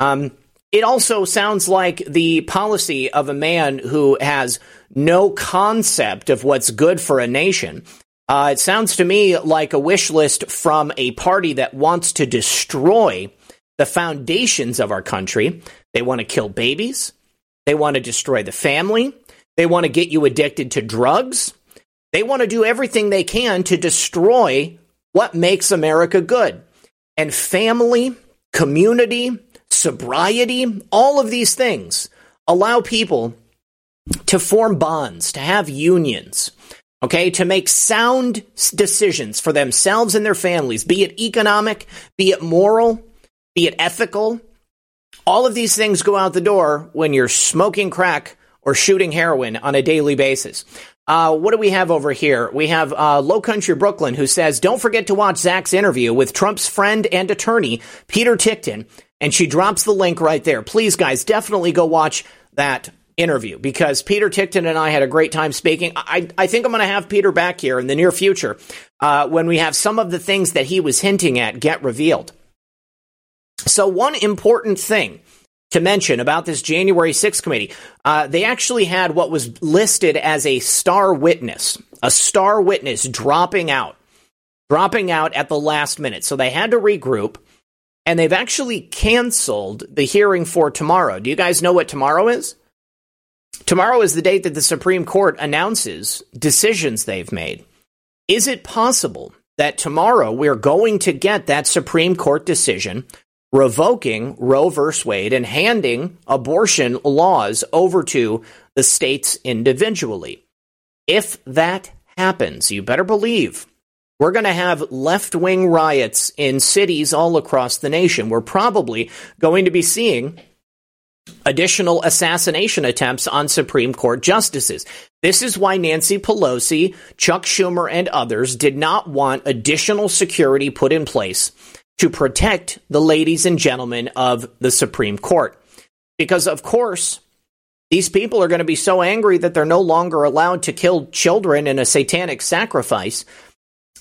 Um, it also sounds like the policy of a man who has no concept of what's good for a nation. Uh, it sounds to me like a wish list from a party that wants to destroy the foundations of our country. They want to kill babies. They want to destroy the family. They want to get you addicted to drugs. They want to do everything they can to destroy what makes America good. And family, community, sobriety, all of these things allow people to form bonds, to have unions, okay, to make sound decisions for themselves and their families, be it economic, be it moral, be it ethical. All of these things go out the door when you're smoking crack or shooting heroin on a daily basis. Uh, what do we have over here? We have uh, Low Country Brooklyn who says, Don't forget to watch Zach's interview with Trump's friend and attorney, Peter Ticktin. And she drops the link right there. Please, guys, definitely go watch that interview because Peter Ticktin and I had a great time speaking. I, I think I'm going to have Peter back here in the near future uh, when we have some of the things that he was hinting at get revealed. So, one important thing to mention about this January 6th committee. Uh, they actually had what was listed as a star witness, a star witness dropping out, dropping out at the last minute. So they had to regroup, and they've actually canceled the hearing for tomorrow. Do you guys know what tomorrow is? Tomorrow is the date that the Supreme Court announces decisions they've made. Is it possible that tomorrow we're going to get that Supreme Court decision revoking Roe v. Wade and handing abortion laws over to the states individually? If that happens, you better believe we're going to have left wing riots in cities all across the nation. We're probably going to be seeing additional assassination attempts on Supreme Court justices. This is why Nancy Pelosi, Chuck Schumer, and others did not want additional security put in place to protect the ladies and gentlemen of the Supreme Court. Because, of course, these people are going to be so angry that they're no longer allowed to kill children in a satanic sacrifice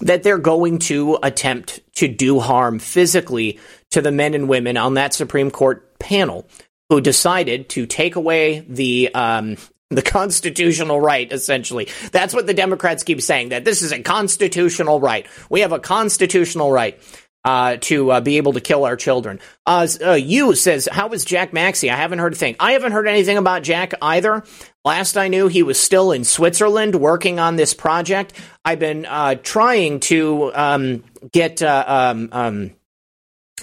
that they're going to attempt to do harm physically to the men and women on that Supreme Court panel who decided to take away the um, the constitutional right. Essentially, that's what the Democrats keep saying that this is a constitutional right. We have a constitutional right. Uh, to uh, be able to kill our children. Uh, uh, you says, how is Jack Maxey? I haven't heard a thing. I haven't heard anything about Jack either. Last I knew, he was still in Switzerland working on this project. I've been uh, trying to um, get uh, um, um,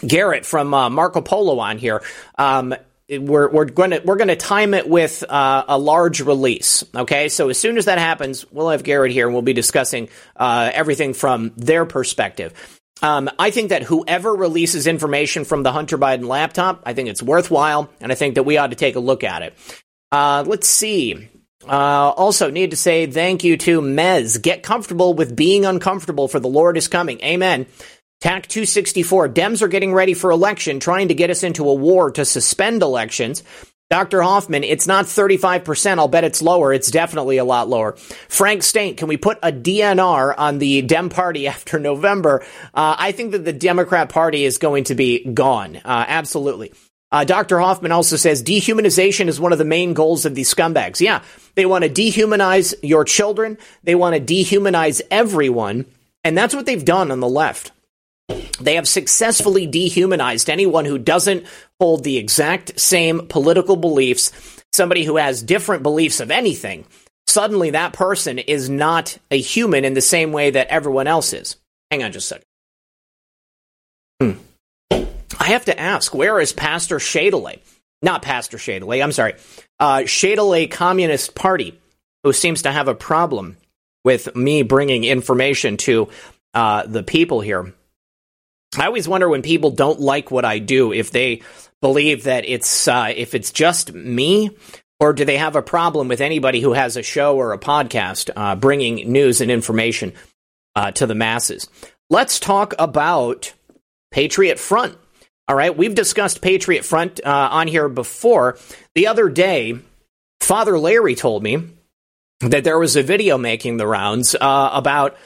Garrett from Marco Polo on here. Um, we're we're going to we're going to time it with uh, a large release. Okay, so as soon as that happens, we'll have Garrett here and we'll be discussing uh, everything from their perspective. Um, I think that whoever releases information from the Hunter Biden laptop, I think it's worthwhile, and I think that we ought to take a look at it. Uh, let's see. Uh, also, need to say thank you to Mez. Get comfortable with being uncomfortable, for the Lord is coming. Amen. TAC 264. Dems are getting ready for election, trying to get us into a war to suspend elections. Dr. Hoffman, it's not 35%. I'll bet it's lower. It's definitely a lot lower. Frank Staint, can we put a DNR on the Dem Party after November? Uh, I think that the Democrat Party is going to be gone. Uh, absolutely. Uh, Dr. Hoffman also says dehumanization is one of the main goals of these scumbags. Yeah, they want to dehumanize your children. They want to dehumanize everyone. And that's what they've done on the left. They have successfully dehumanized anyone who doesn't hold the exact same political beliefs. Somebody who has different beliefs of anything, suddenly that person is not a human in the same way that everyone else is. Hang on just a second. Hmm. I have to ask, where is Pastor Shadley? Not Pastor Shadley, I'm sorry. Uh, Communist Party, who seems to have a problem with me bringing information to uh, the people here. I always wonder when people don't like what I do if they believe that it's uh, if it's just me or do they have a problem with anybody who has a show or a podcast uh, bringing news and information uh, to the masses. Let's talk about Patriot Front. All right, we've discussed Patriot Front uh, on here before. The other day, Father Larry told me that there was a video making the rounds uh, about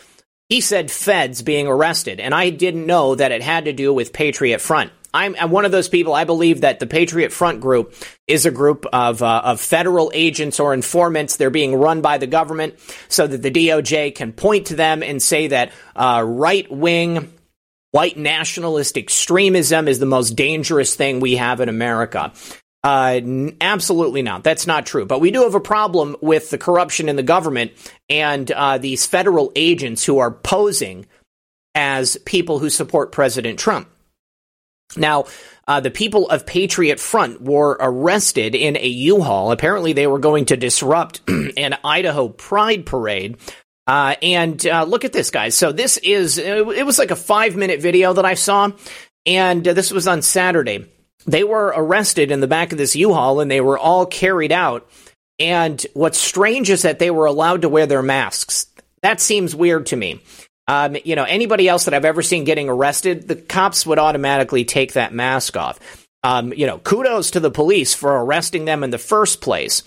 he said feds being arrested, and I didn't know that it had to do with Patriot Front. I'm, I'm, one of those people. I believe that the Patriot Front group is a group of, uh, of federal agents or informants. They're being run by the government so that the DOJ can point to them and say that uh, right wing, white nationalist extremism is the most dangerous thing we have in America. Uh, absolutely not. That's not true. But we do have a problem with the corruption in the government and uh, these federal agents who are posing as people who support President Trump. Now, uh, the people of Patriot Front were arrested in a U-Haul. Apparently, they were going to disrupt an Idaho Pride parade. Uh, and uh, look at this, guys. So this is it was like a five minute video that I saw, and uh, this was on Saturday they were arrested in the back of this U-Haul and they were all carried out. And what's strange is that they were allowed to wear their masks. That seems weird to me. Um, you know, anybody else that I've ever seen getting arrested, the cops would automatically take that mask off. Um, you know, kudos to the police for arresting them in the first place.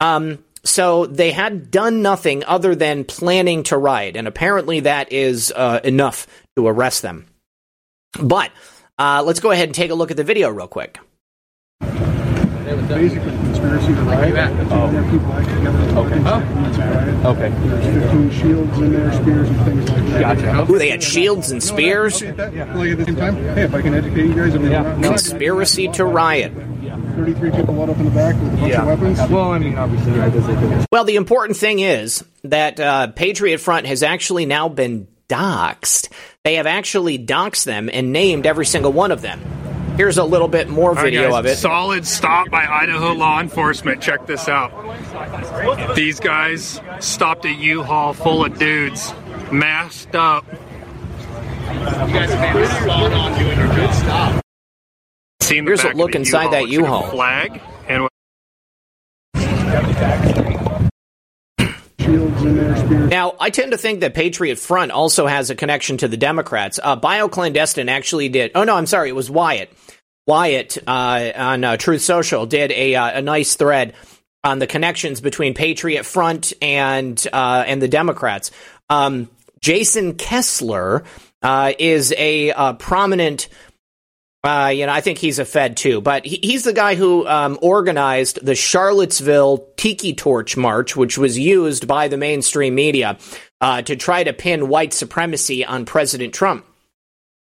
Um, so they had done nothing other than planning to riot, and apparently that is uh, enough to arrest them. But uh, let's go ahead and take a look at the video real quick. Basically, conspiracy to riot. Oh. people act together. Okay. Oh. Okay. There's 15 shields in there, spears and things like that. Gotcha. Ooh, they had shields and spears? Yeah. Like at the same time, hey, if I can educate you guys, yeah. conspiracy to riot. 33 people load up in the back with a bunch of weapons. Well, I mean, obviously, yeah. Well, the important thing is that uh, Patriot Front has actually now been doxxed. They have actually doxed them and named every single one of them. Here's a little bit more right, video guys, of it. Solid stop by Idaho law enforcement. Check this out. These guys stopped a U-Haul full of dudes, masked up. You guys have been spot on doing a good stop. Here's a look inside that got a U-Haul. Flag and Shields in there, spears. Now, I tend to think that Patriot Front also has a connection to the Democrats. Uh, BioClandestine actually did. Oh no, I'm sorry, it was Wyatt. Wyatt uh, on uh, Truth Social did a uh, a nice thread on the connections between Patriot Front and uh, and the Democrats. Um, Jason Kessler uh, is a uh, prominent. Uh, you know, I think he's a Fed too, but he, he's the guy who um, organized the Charlottesville Tiki Torch March, which was used by the mainstream media uh, to try to pin white supremacy on President Trump.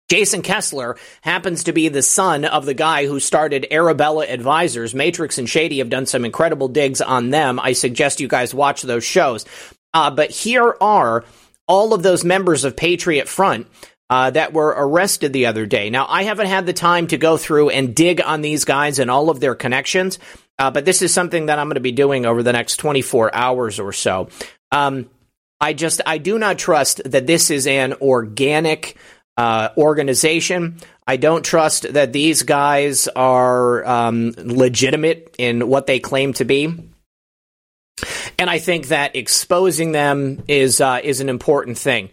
Jason Kessler happens to be the son of the guy who started Arabella Advisors. Matrix and Shady have done some incredible digs on them. I suggest you guys watch those shows. Uh, but here are all of those members of Patriot Front uh, that were arrested the other day. Now, I haven't had the time to go through and dig on these guys and all of their connections, uh, but this is something that I'm going to be doing over the next 24 hours or so. Um, I just I do not trust that this is an organic uh, organization. I don't trust that these guys are um, legitimate in what they claim to be. And I think that exposing them is uh, is an important thing.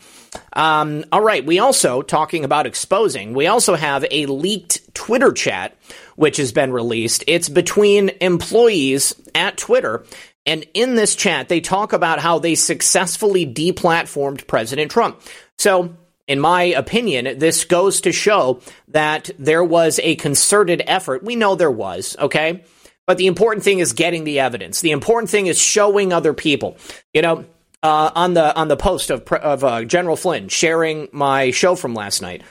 Um, all right, we also talking about exposing. We also have a leaked Twitter chat which has been released. It's between employees at Twitter, and in this chat, they talk about how they successfully deplatformed President Trump. So. In my opinion, this goes to show that there was a concerted effort. We know there was, okay? But the important thing is getting the evidence. The important thing is showing other people. You know, uh, on the on the post of of uh, General Flynn sharing my show from last night,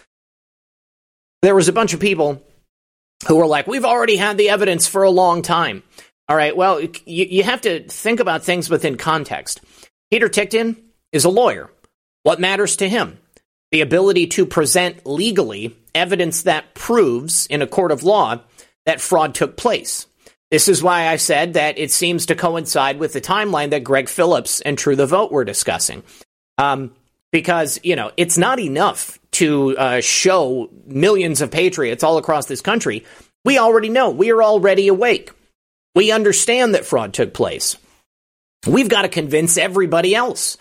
there was a bunch of people who were like, "We've already had the evidence for a long time." All right, well, you, you have to think about things within context. Peter Ticktin is a lawyer. What matters to him? The ability to present legally evidence that proves in a court of law that fraud took place. This is why I said that it seems to coincide with the timeline that Greg Phillips and True the Vote were discussing. Um, because, you know, it's not enough to uh, show millions of patriots all across this country. We already know. We are already awake. We understand that fraud took place. We've got to convince everybody else.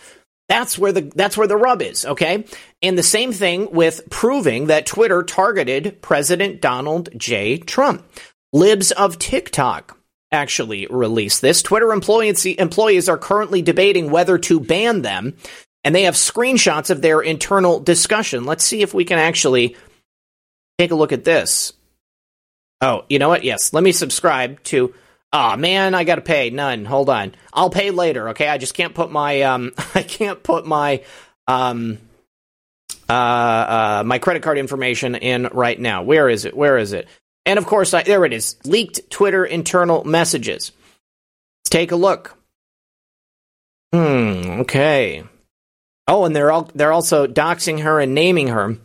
That's where the that's where the rub is, okay? And the same thing with proving that Twitter targeted President Donald J. Trump. Libs of TikTok actually released this. Twitter employees, are currently debating whether to ban them, and they have screenshots of their internal discussion. Let's see if we can actually take a look at this. Oh, you know what? Yes, let me subscribe to. Ah, oh, man, I gotta pay. None. Hold on. I'll pay later. Okay, I just can't put my um, I can't put my um, uh, uh, my credit card information in right now. Where is it? Where is it? And of course, I, there it is. Leaked Twitter internal messages. Let's take a look. Hmm. Okay. Oh, and they're all they're also doxing her and naming her.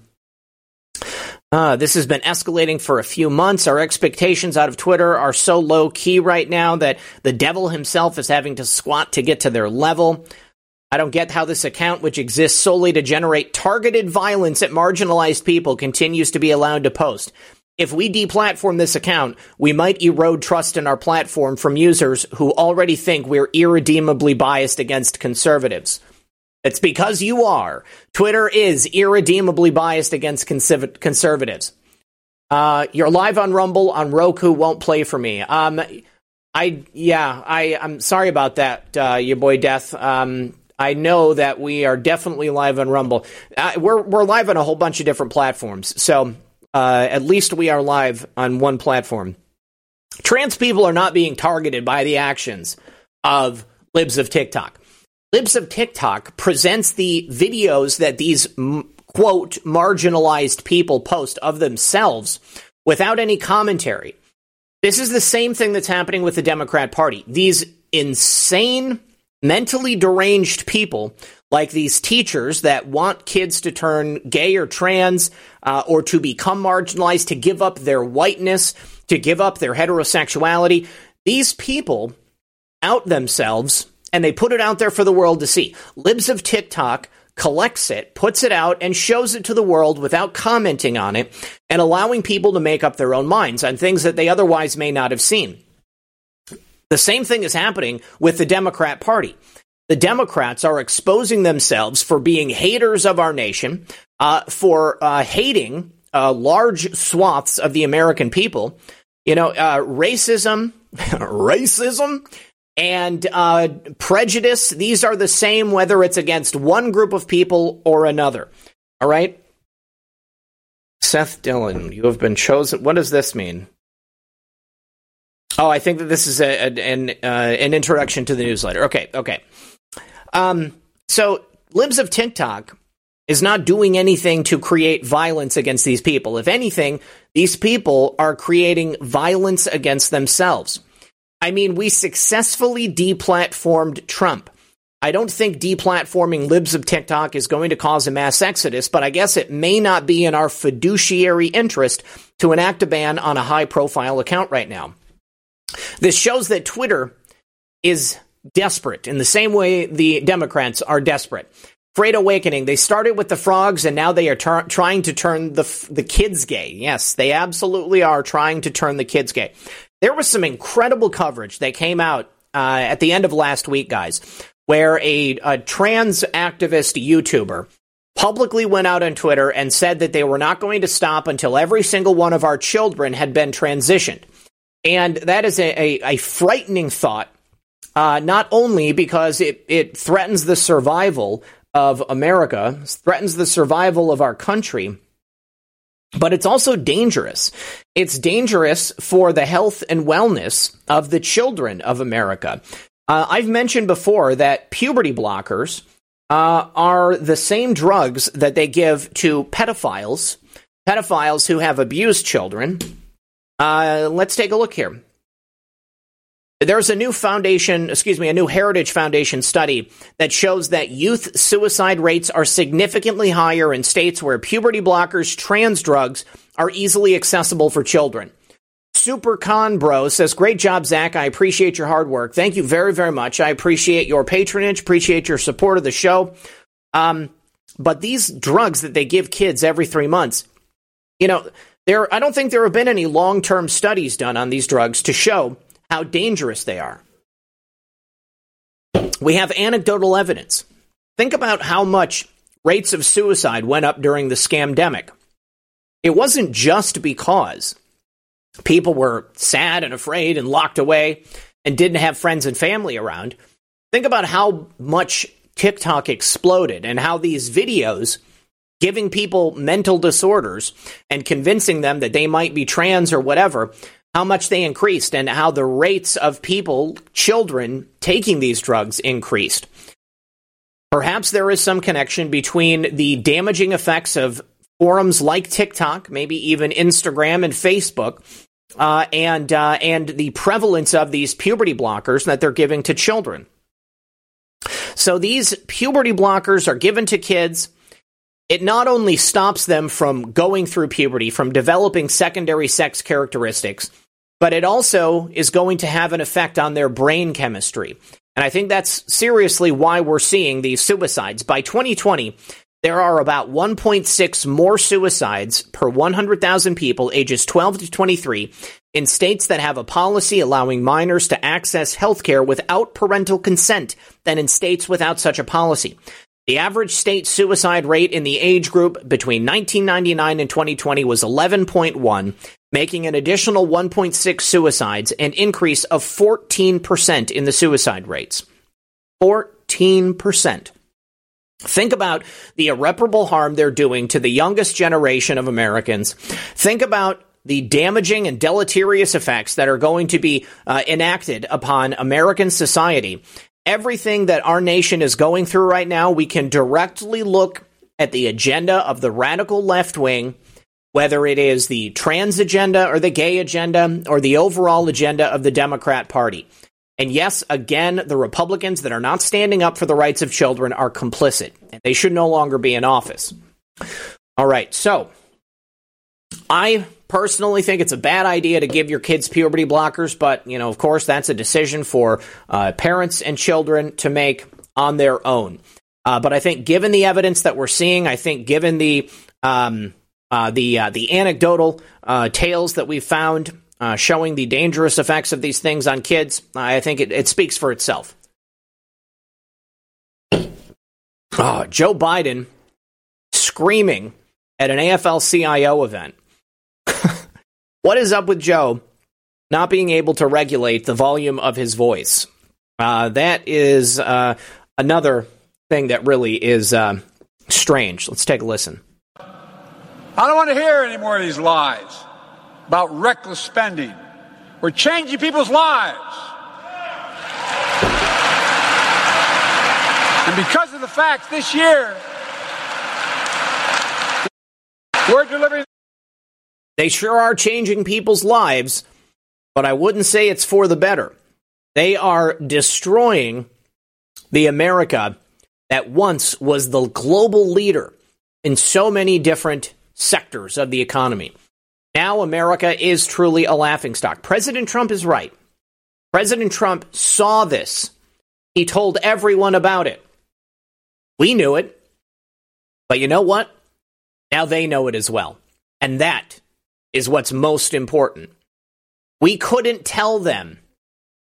Uh, this has been escalating for a few months. Our expectations out of Twitter are so low key right now that the devil himself is having to squat to get to their level. I don't get how this account, which exists solely to generate targeted violence at marginalized people, continues to be allowed to post. If we deplatform this account, we might erode trust in our platform from users who already think we're irredeemably biased against conservatives. It's because you are. Twitter is irredeemably biased against conserv- conservatives. Uh, you're live on Rumble on Roku won't play for me. Um, I yeah, I I'm sorry about that, uh, your boy Death. Um, I know that we are definitely live on Rumble. Uh, we're we're live on a whole bunch of different platforms, so uh, at least we are live on one platform. Trans people are not being targeted by the actions of libs of TikTok. Libs of TikTok presents the videos that these quote marginalized people post of themselves without any commentary. This is the same thing that's happening with the Democrat Party. These insane, mentally deranged people, like these teachers that want kids to turn gay or trans uh, or to become marginalized, to give up their whiteness, to give up their heterosexuality, these people out themselves and they put it out there for the world to see. Libs of TikTok collects it, puts it out, and shows it to the world without commenting on it and allowing people to make up their own minds on things that they otherwise may not have seen. The same thing is happening with the Democrat Party. The Democrats are exposing themselves for being haters of our nation, uh, for uh, hating uh, large swaths of the American people. You know, uh, racism, racism and uh, prejudice, these are the same whether it's against one group of people or another. All right? Seth Dillon, you have been chosen. What does this mean? Oh, I think that this is a, a, an uh, an introduction to the newsletter. Okay, okay. Um, so Libs of TikTok is not doing anything to create violence against these people. If anything, these people are creating violence against themselves. I mean, we successfully deplatformed Trump. I don't think deplatforming libs of TikTok is going to cause a mass exodus, but I guess it may not be in our fiduciary interest to enact a ban on a high profile account right now. This shows that Twitter is desperate in the same way the Democrats are desperate. Great Awakening, they started with the frogs and now they are tar- trying to turn the, the kids gay. Yes, they absolutely are trying to turn the kids gay. There was some incredible coverage that came out uh, at the end of last week, guys, where a, a trans activist YouTuber publicly went out on Twitter and said that they were not going to stop until every single one of our children had been transitioned. And that is a, a, a frightening thought, uh, not only because it, it threatens the survival of America, threatens the survival of our country, but it's also dangerous. It's dangerous for the health and wellness of the children of America. Uh, I've mentioned before that puberty blockers uh, are the same drugs that they give to pedophiles, pedophiles who have abused children. Uh, let's take a look here. There's a new foundation, excuse me, a new Heritage Foundation study that shows that youth suicide rates are significantly higher in states where puberty blockers, trans drugs are easily accessible for children. Super Con Bro says, Great job, Zach. I appreciate your hard work. Thank you very, very much. I appreciate your patronage, appreciate your support of the show. Um, but these drugs that they give kids every three months, you know, there, I don't think there have been any long term studies done on these drugs to show how dangerous they are. We have anecdotal evidence. Think about how much rates of suicide went up during the scamdemic. It wasn't just because people were sad and afraid and locked away and didn't have friends and family around. Think about how much TikTok exploded and how these videos giving people mental disorders and convincing them that they might be trans or whatever how much they increased and how the rates of people, children, taking these drugs increased. Perhaps there is some connection between the damaging effects of forums like TikTok, maybe even Instagram and Facebook, uh, and uh, and the prevalence of these puberty blockers that they're giving to children. So these puberty blockers are given to kids. It not only stops them from going through puberty, from developing secondary sex characteristics, but it also is going to have an effect on their brain chemistry. And I think that's seriously why we're seeing these suicides. By 2020, there are about 1.6 more suicides per 100,000 people ages 12 to 23 in states that have a policy allowing minors to access healthcare without parental consent than in states without such a policy. The average state suicide rate in the age group between 1999 and 2020 was 11.1, making an additional 1.6 suicides, an increase of 14% in the suicide rates. 14%. Think about the irreparable harm they're doing to the youngest generation of Americans. Think about the damaging and deleterious effects that are going to be uh, enacted upon American society everything that our nation is going through right now, we can directly look at the agenda of the radical left wing whether it is the trans agenda or the gay agenda or the overall agenda of the Democrat Party. And yes, again, the Republicans that are not standing up for the rights of children are complicit. And they should no longer be in office. All right, so I personally think it's a bad idea to give your kids puberty blockers, but, you know, of course, that's a decision for uh, parents and children to make on their own. Uh, but I think, given the evidence that we're seeing, I think, given the um, uh, the uh, the anecdotal uh, tales that we found uh, showing the dangerous effects of these things on kids, I think it, it speaks for itself. Oh, Joe Biden screaming at an AFL CIO event. What is up with Joe not being able to regulate the volume of his voice? Uh, that is uh, another thing that really is uh, strange. Let's take a listen. I don't want to hear any more of these lies about reckless spending. We're changing people's lives. And because of the facts this year, we're delivering. They sure are changing people's lives, but I wouldn't say it's for the better. They are destroying the America that once was the global leader in so many different sectors of the economy. Now America is truly a laughingstock. President Trump is right. President Trump saw this. He told everyone about it. We knew it. But you know what? Now they know it as well. And that is what's most important. We couldn't tell them.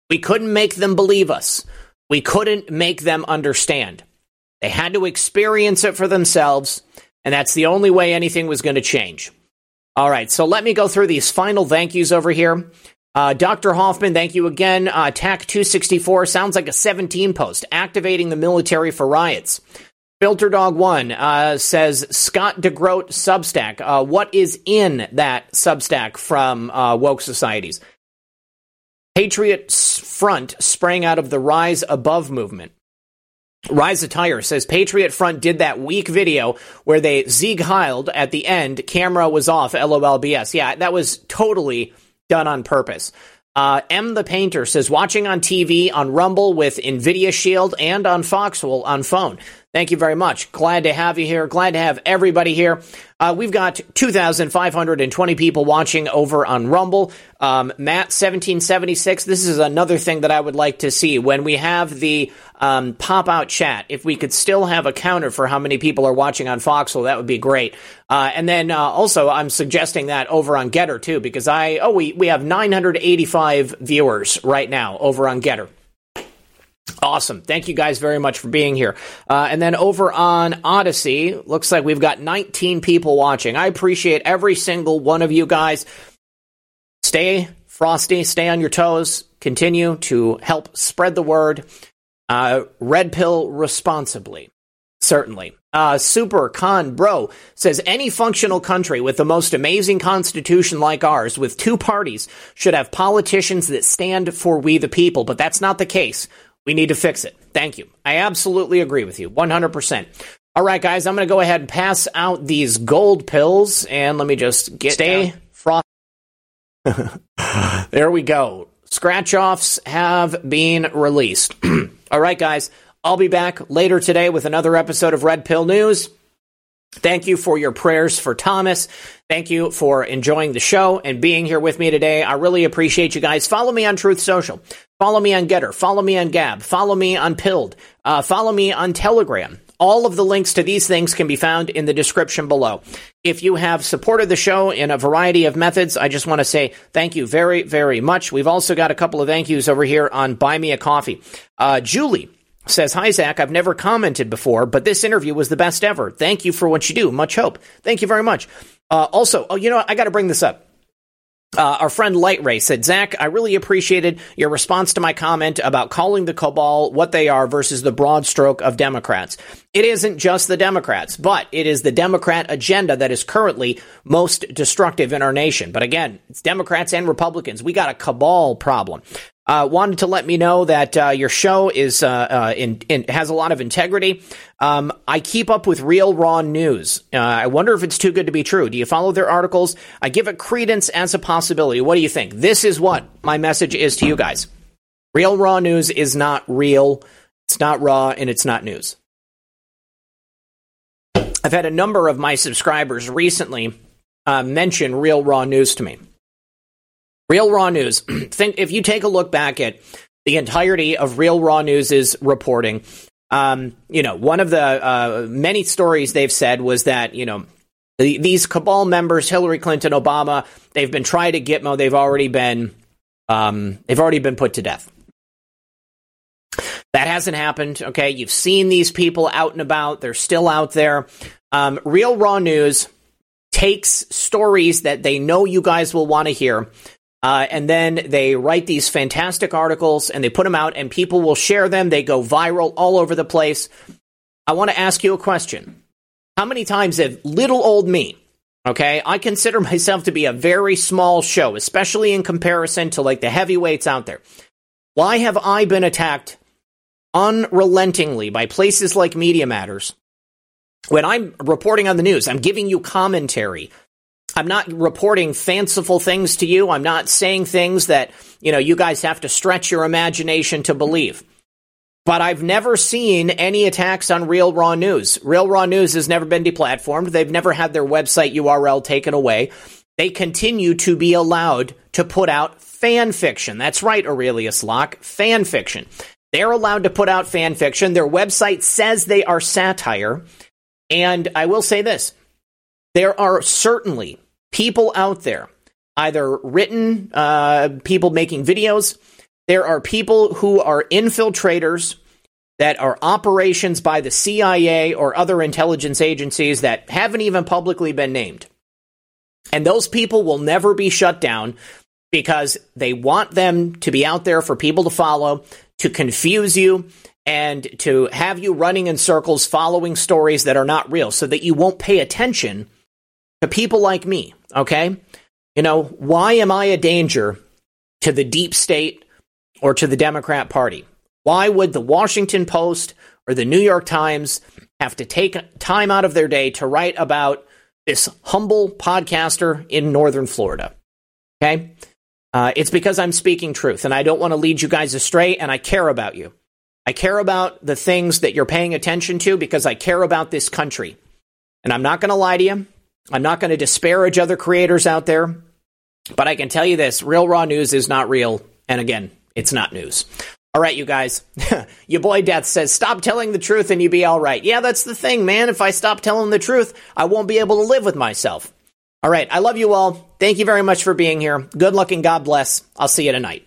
We couldn't make them believe us. We couldn't make them understand. They had to experience it for themselves, and that's the only way anything was going to change. All right, so let me go through these final thank yous over here. Uh, Dr. Hoffman, thank you again. Uh, TAC 264 sounds like a 17 post, activating the military for riots. Filter Dog One uh, says Scott DeGroat Substack. Uh, what is in that Substack from uh, woke societies? Patriot Front sprang out of the Rise Above movement. Rise Attire says Patriot Front did that weak video where they Sieg Heiled at the end. Camera was off. LOLBS. Yeah, that was totally done on purpose. Uh, M the Painter says watching on TV on Rumble with Nvidia Shield and on Foxhole on phone. Thank you very much. Glad to have you here. Glad to have everybody here. Uh, we've got 2,520 people watching over on Rumble. Um, Matt 1776. This is another thing that I would like to see when we have the um, pop out chat. If we could still have a counter for how many people are watching on Foxhole, that would be great. Uh, and then uh, also, I'm suggesting that over on Gettr, too, because I oh we we have 985 viewers right now over on Gettr. Awesome. Thank you guys very much for being here. Uh, and then over on Odysee, looks like we've got 19 people watching. I appreciate every single one of you guys. Stay frosty, stay on your toes, continue to help spread the word. Uh, red pill responsibly. Certainly. Uh, Super Con Bro says any functional country with the most amazing constitution like ours, with two parties, should have politicians that stand for we the people, but that's not the case. We need to fix it. Thank you. I absolutely agree with you. 100%. All right, guys, I'm going to go ahead and pass out these gold pills, and let me just get stay frost. there we go. Scratch offs have been released. All right, guys, I'll be back later today with another episode of Red Pill News. Thank you for your prayers for Thomas. Thank you for enjoying the show and being here with me today. I really appreciate you guys. Follow me on Truth Social. Follow me on Gettr. Follow me on Gab. Follow me on Pilled. Uh, follow me on Telegram. All of the links to these things can be found in the description below. If you have supported the show in a variety of methods, I just want to say thank you very, very much. We've also got a couple of thank yous over here on Buy Me a Coffee. Uh, Julie says, Hi, Zach. I've never commented before, but this interview was the best ever. Thank you for what you do. Much hope. Thank you very much. Uh, also, oh, you know, what? I got to bring this up. Uh, our friend Light Ray said, Zach, I really appreciated your response to my comment about calling the cabal what they are versus the broad stroke of Democrats. It isn't just the Democrats, but it is the Democrat agenda that is currently most destructive in our nation. But again, it's Democrats and Republicans. We got a cabal problem. Uh, wanted to let me know that uh, your show is uh, uh, in, in, has a lot of integrity. Um, I keep up with real raw news. Uh, I wonder if it's too good to be true. Do you follow their articles? I give it credence as a possibility. What do you think? This is what my message is to you guys. Real raw news is not real. It's not raw and it's not news. I've had a number of my subscribers recently uh, mention real raw news to me. Real Raw News. Think if you take a look back at the entirety of Real Raw News's reporting, um, you know, one of the uh, many stories they've said was that you know the, these cabal members, Hillary Clinton, Obama, they've been tried at Gitmo. They've already been um, they've already been put to death. That hasn't happened. Okay, you've seen these people out and about. They're still out there. Um, Real Raw News takes stories that they know you guys will want to hear uh, and then they write these fantastic articles and they put them out, and people will share them. They go viral all over the place. I want to ask you a question. How many times have little old me, okay, I consider myself to be a very small show, especially in comparison to like the heavyweights out there. Why have I been attacked unrelentingly by places like Media Matters? When I'm reporting on the news, I'm giving you commentary. I'm not reporting fanciful things to you. I'm not saying things that, you know, you guys have to stretch your imagination to believe. But I've never seen any attacks on Real Raw News. Real Raw News has never been deplatformed. They've never had their website URL taken away. They continue to be allowed to put out fan fiction. That's right, Aurelius Locke, fan fiction. They're allowed to put out fan fiction. Their website says they are satire. And I will say this there are certainly people out there, either written uh, people making videos, there are people who are infiltrators that are operations by the CIA or other intelligence agencies that haven't even publicly been named. And those people will never be shut down because they want them to be out there for people to follow, to confuse you, and to have you running in circles following stories that are not real so that you won't pay attention to people like me, okay? You know, why am I a danger to the deep state or to the Democrat Party? Why would the Washington Post or the New York Times have to take time out of their day to write about this humble podcaster in northern Florida? Okay? Uh, it's because I'm speaking truth and I don't want to lead you guys astray and I care about you. I care about the things that you're paying attention to because I care about this country. And I'm not going to lie to you. I'm not going to disparage other creators out there, but I can tell you this real raw news is not real. And again, it's not news. All right, you guys. Your boy Death says, stop telling the truth and you be all right. Yeah, that's the thing, man. If I stop telling the truth, I won't be able to live with myself. All right, I love you all. Thank you very much for being here. Good luck and God bless. I'll see you tonight.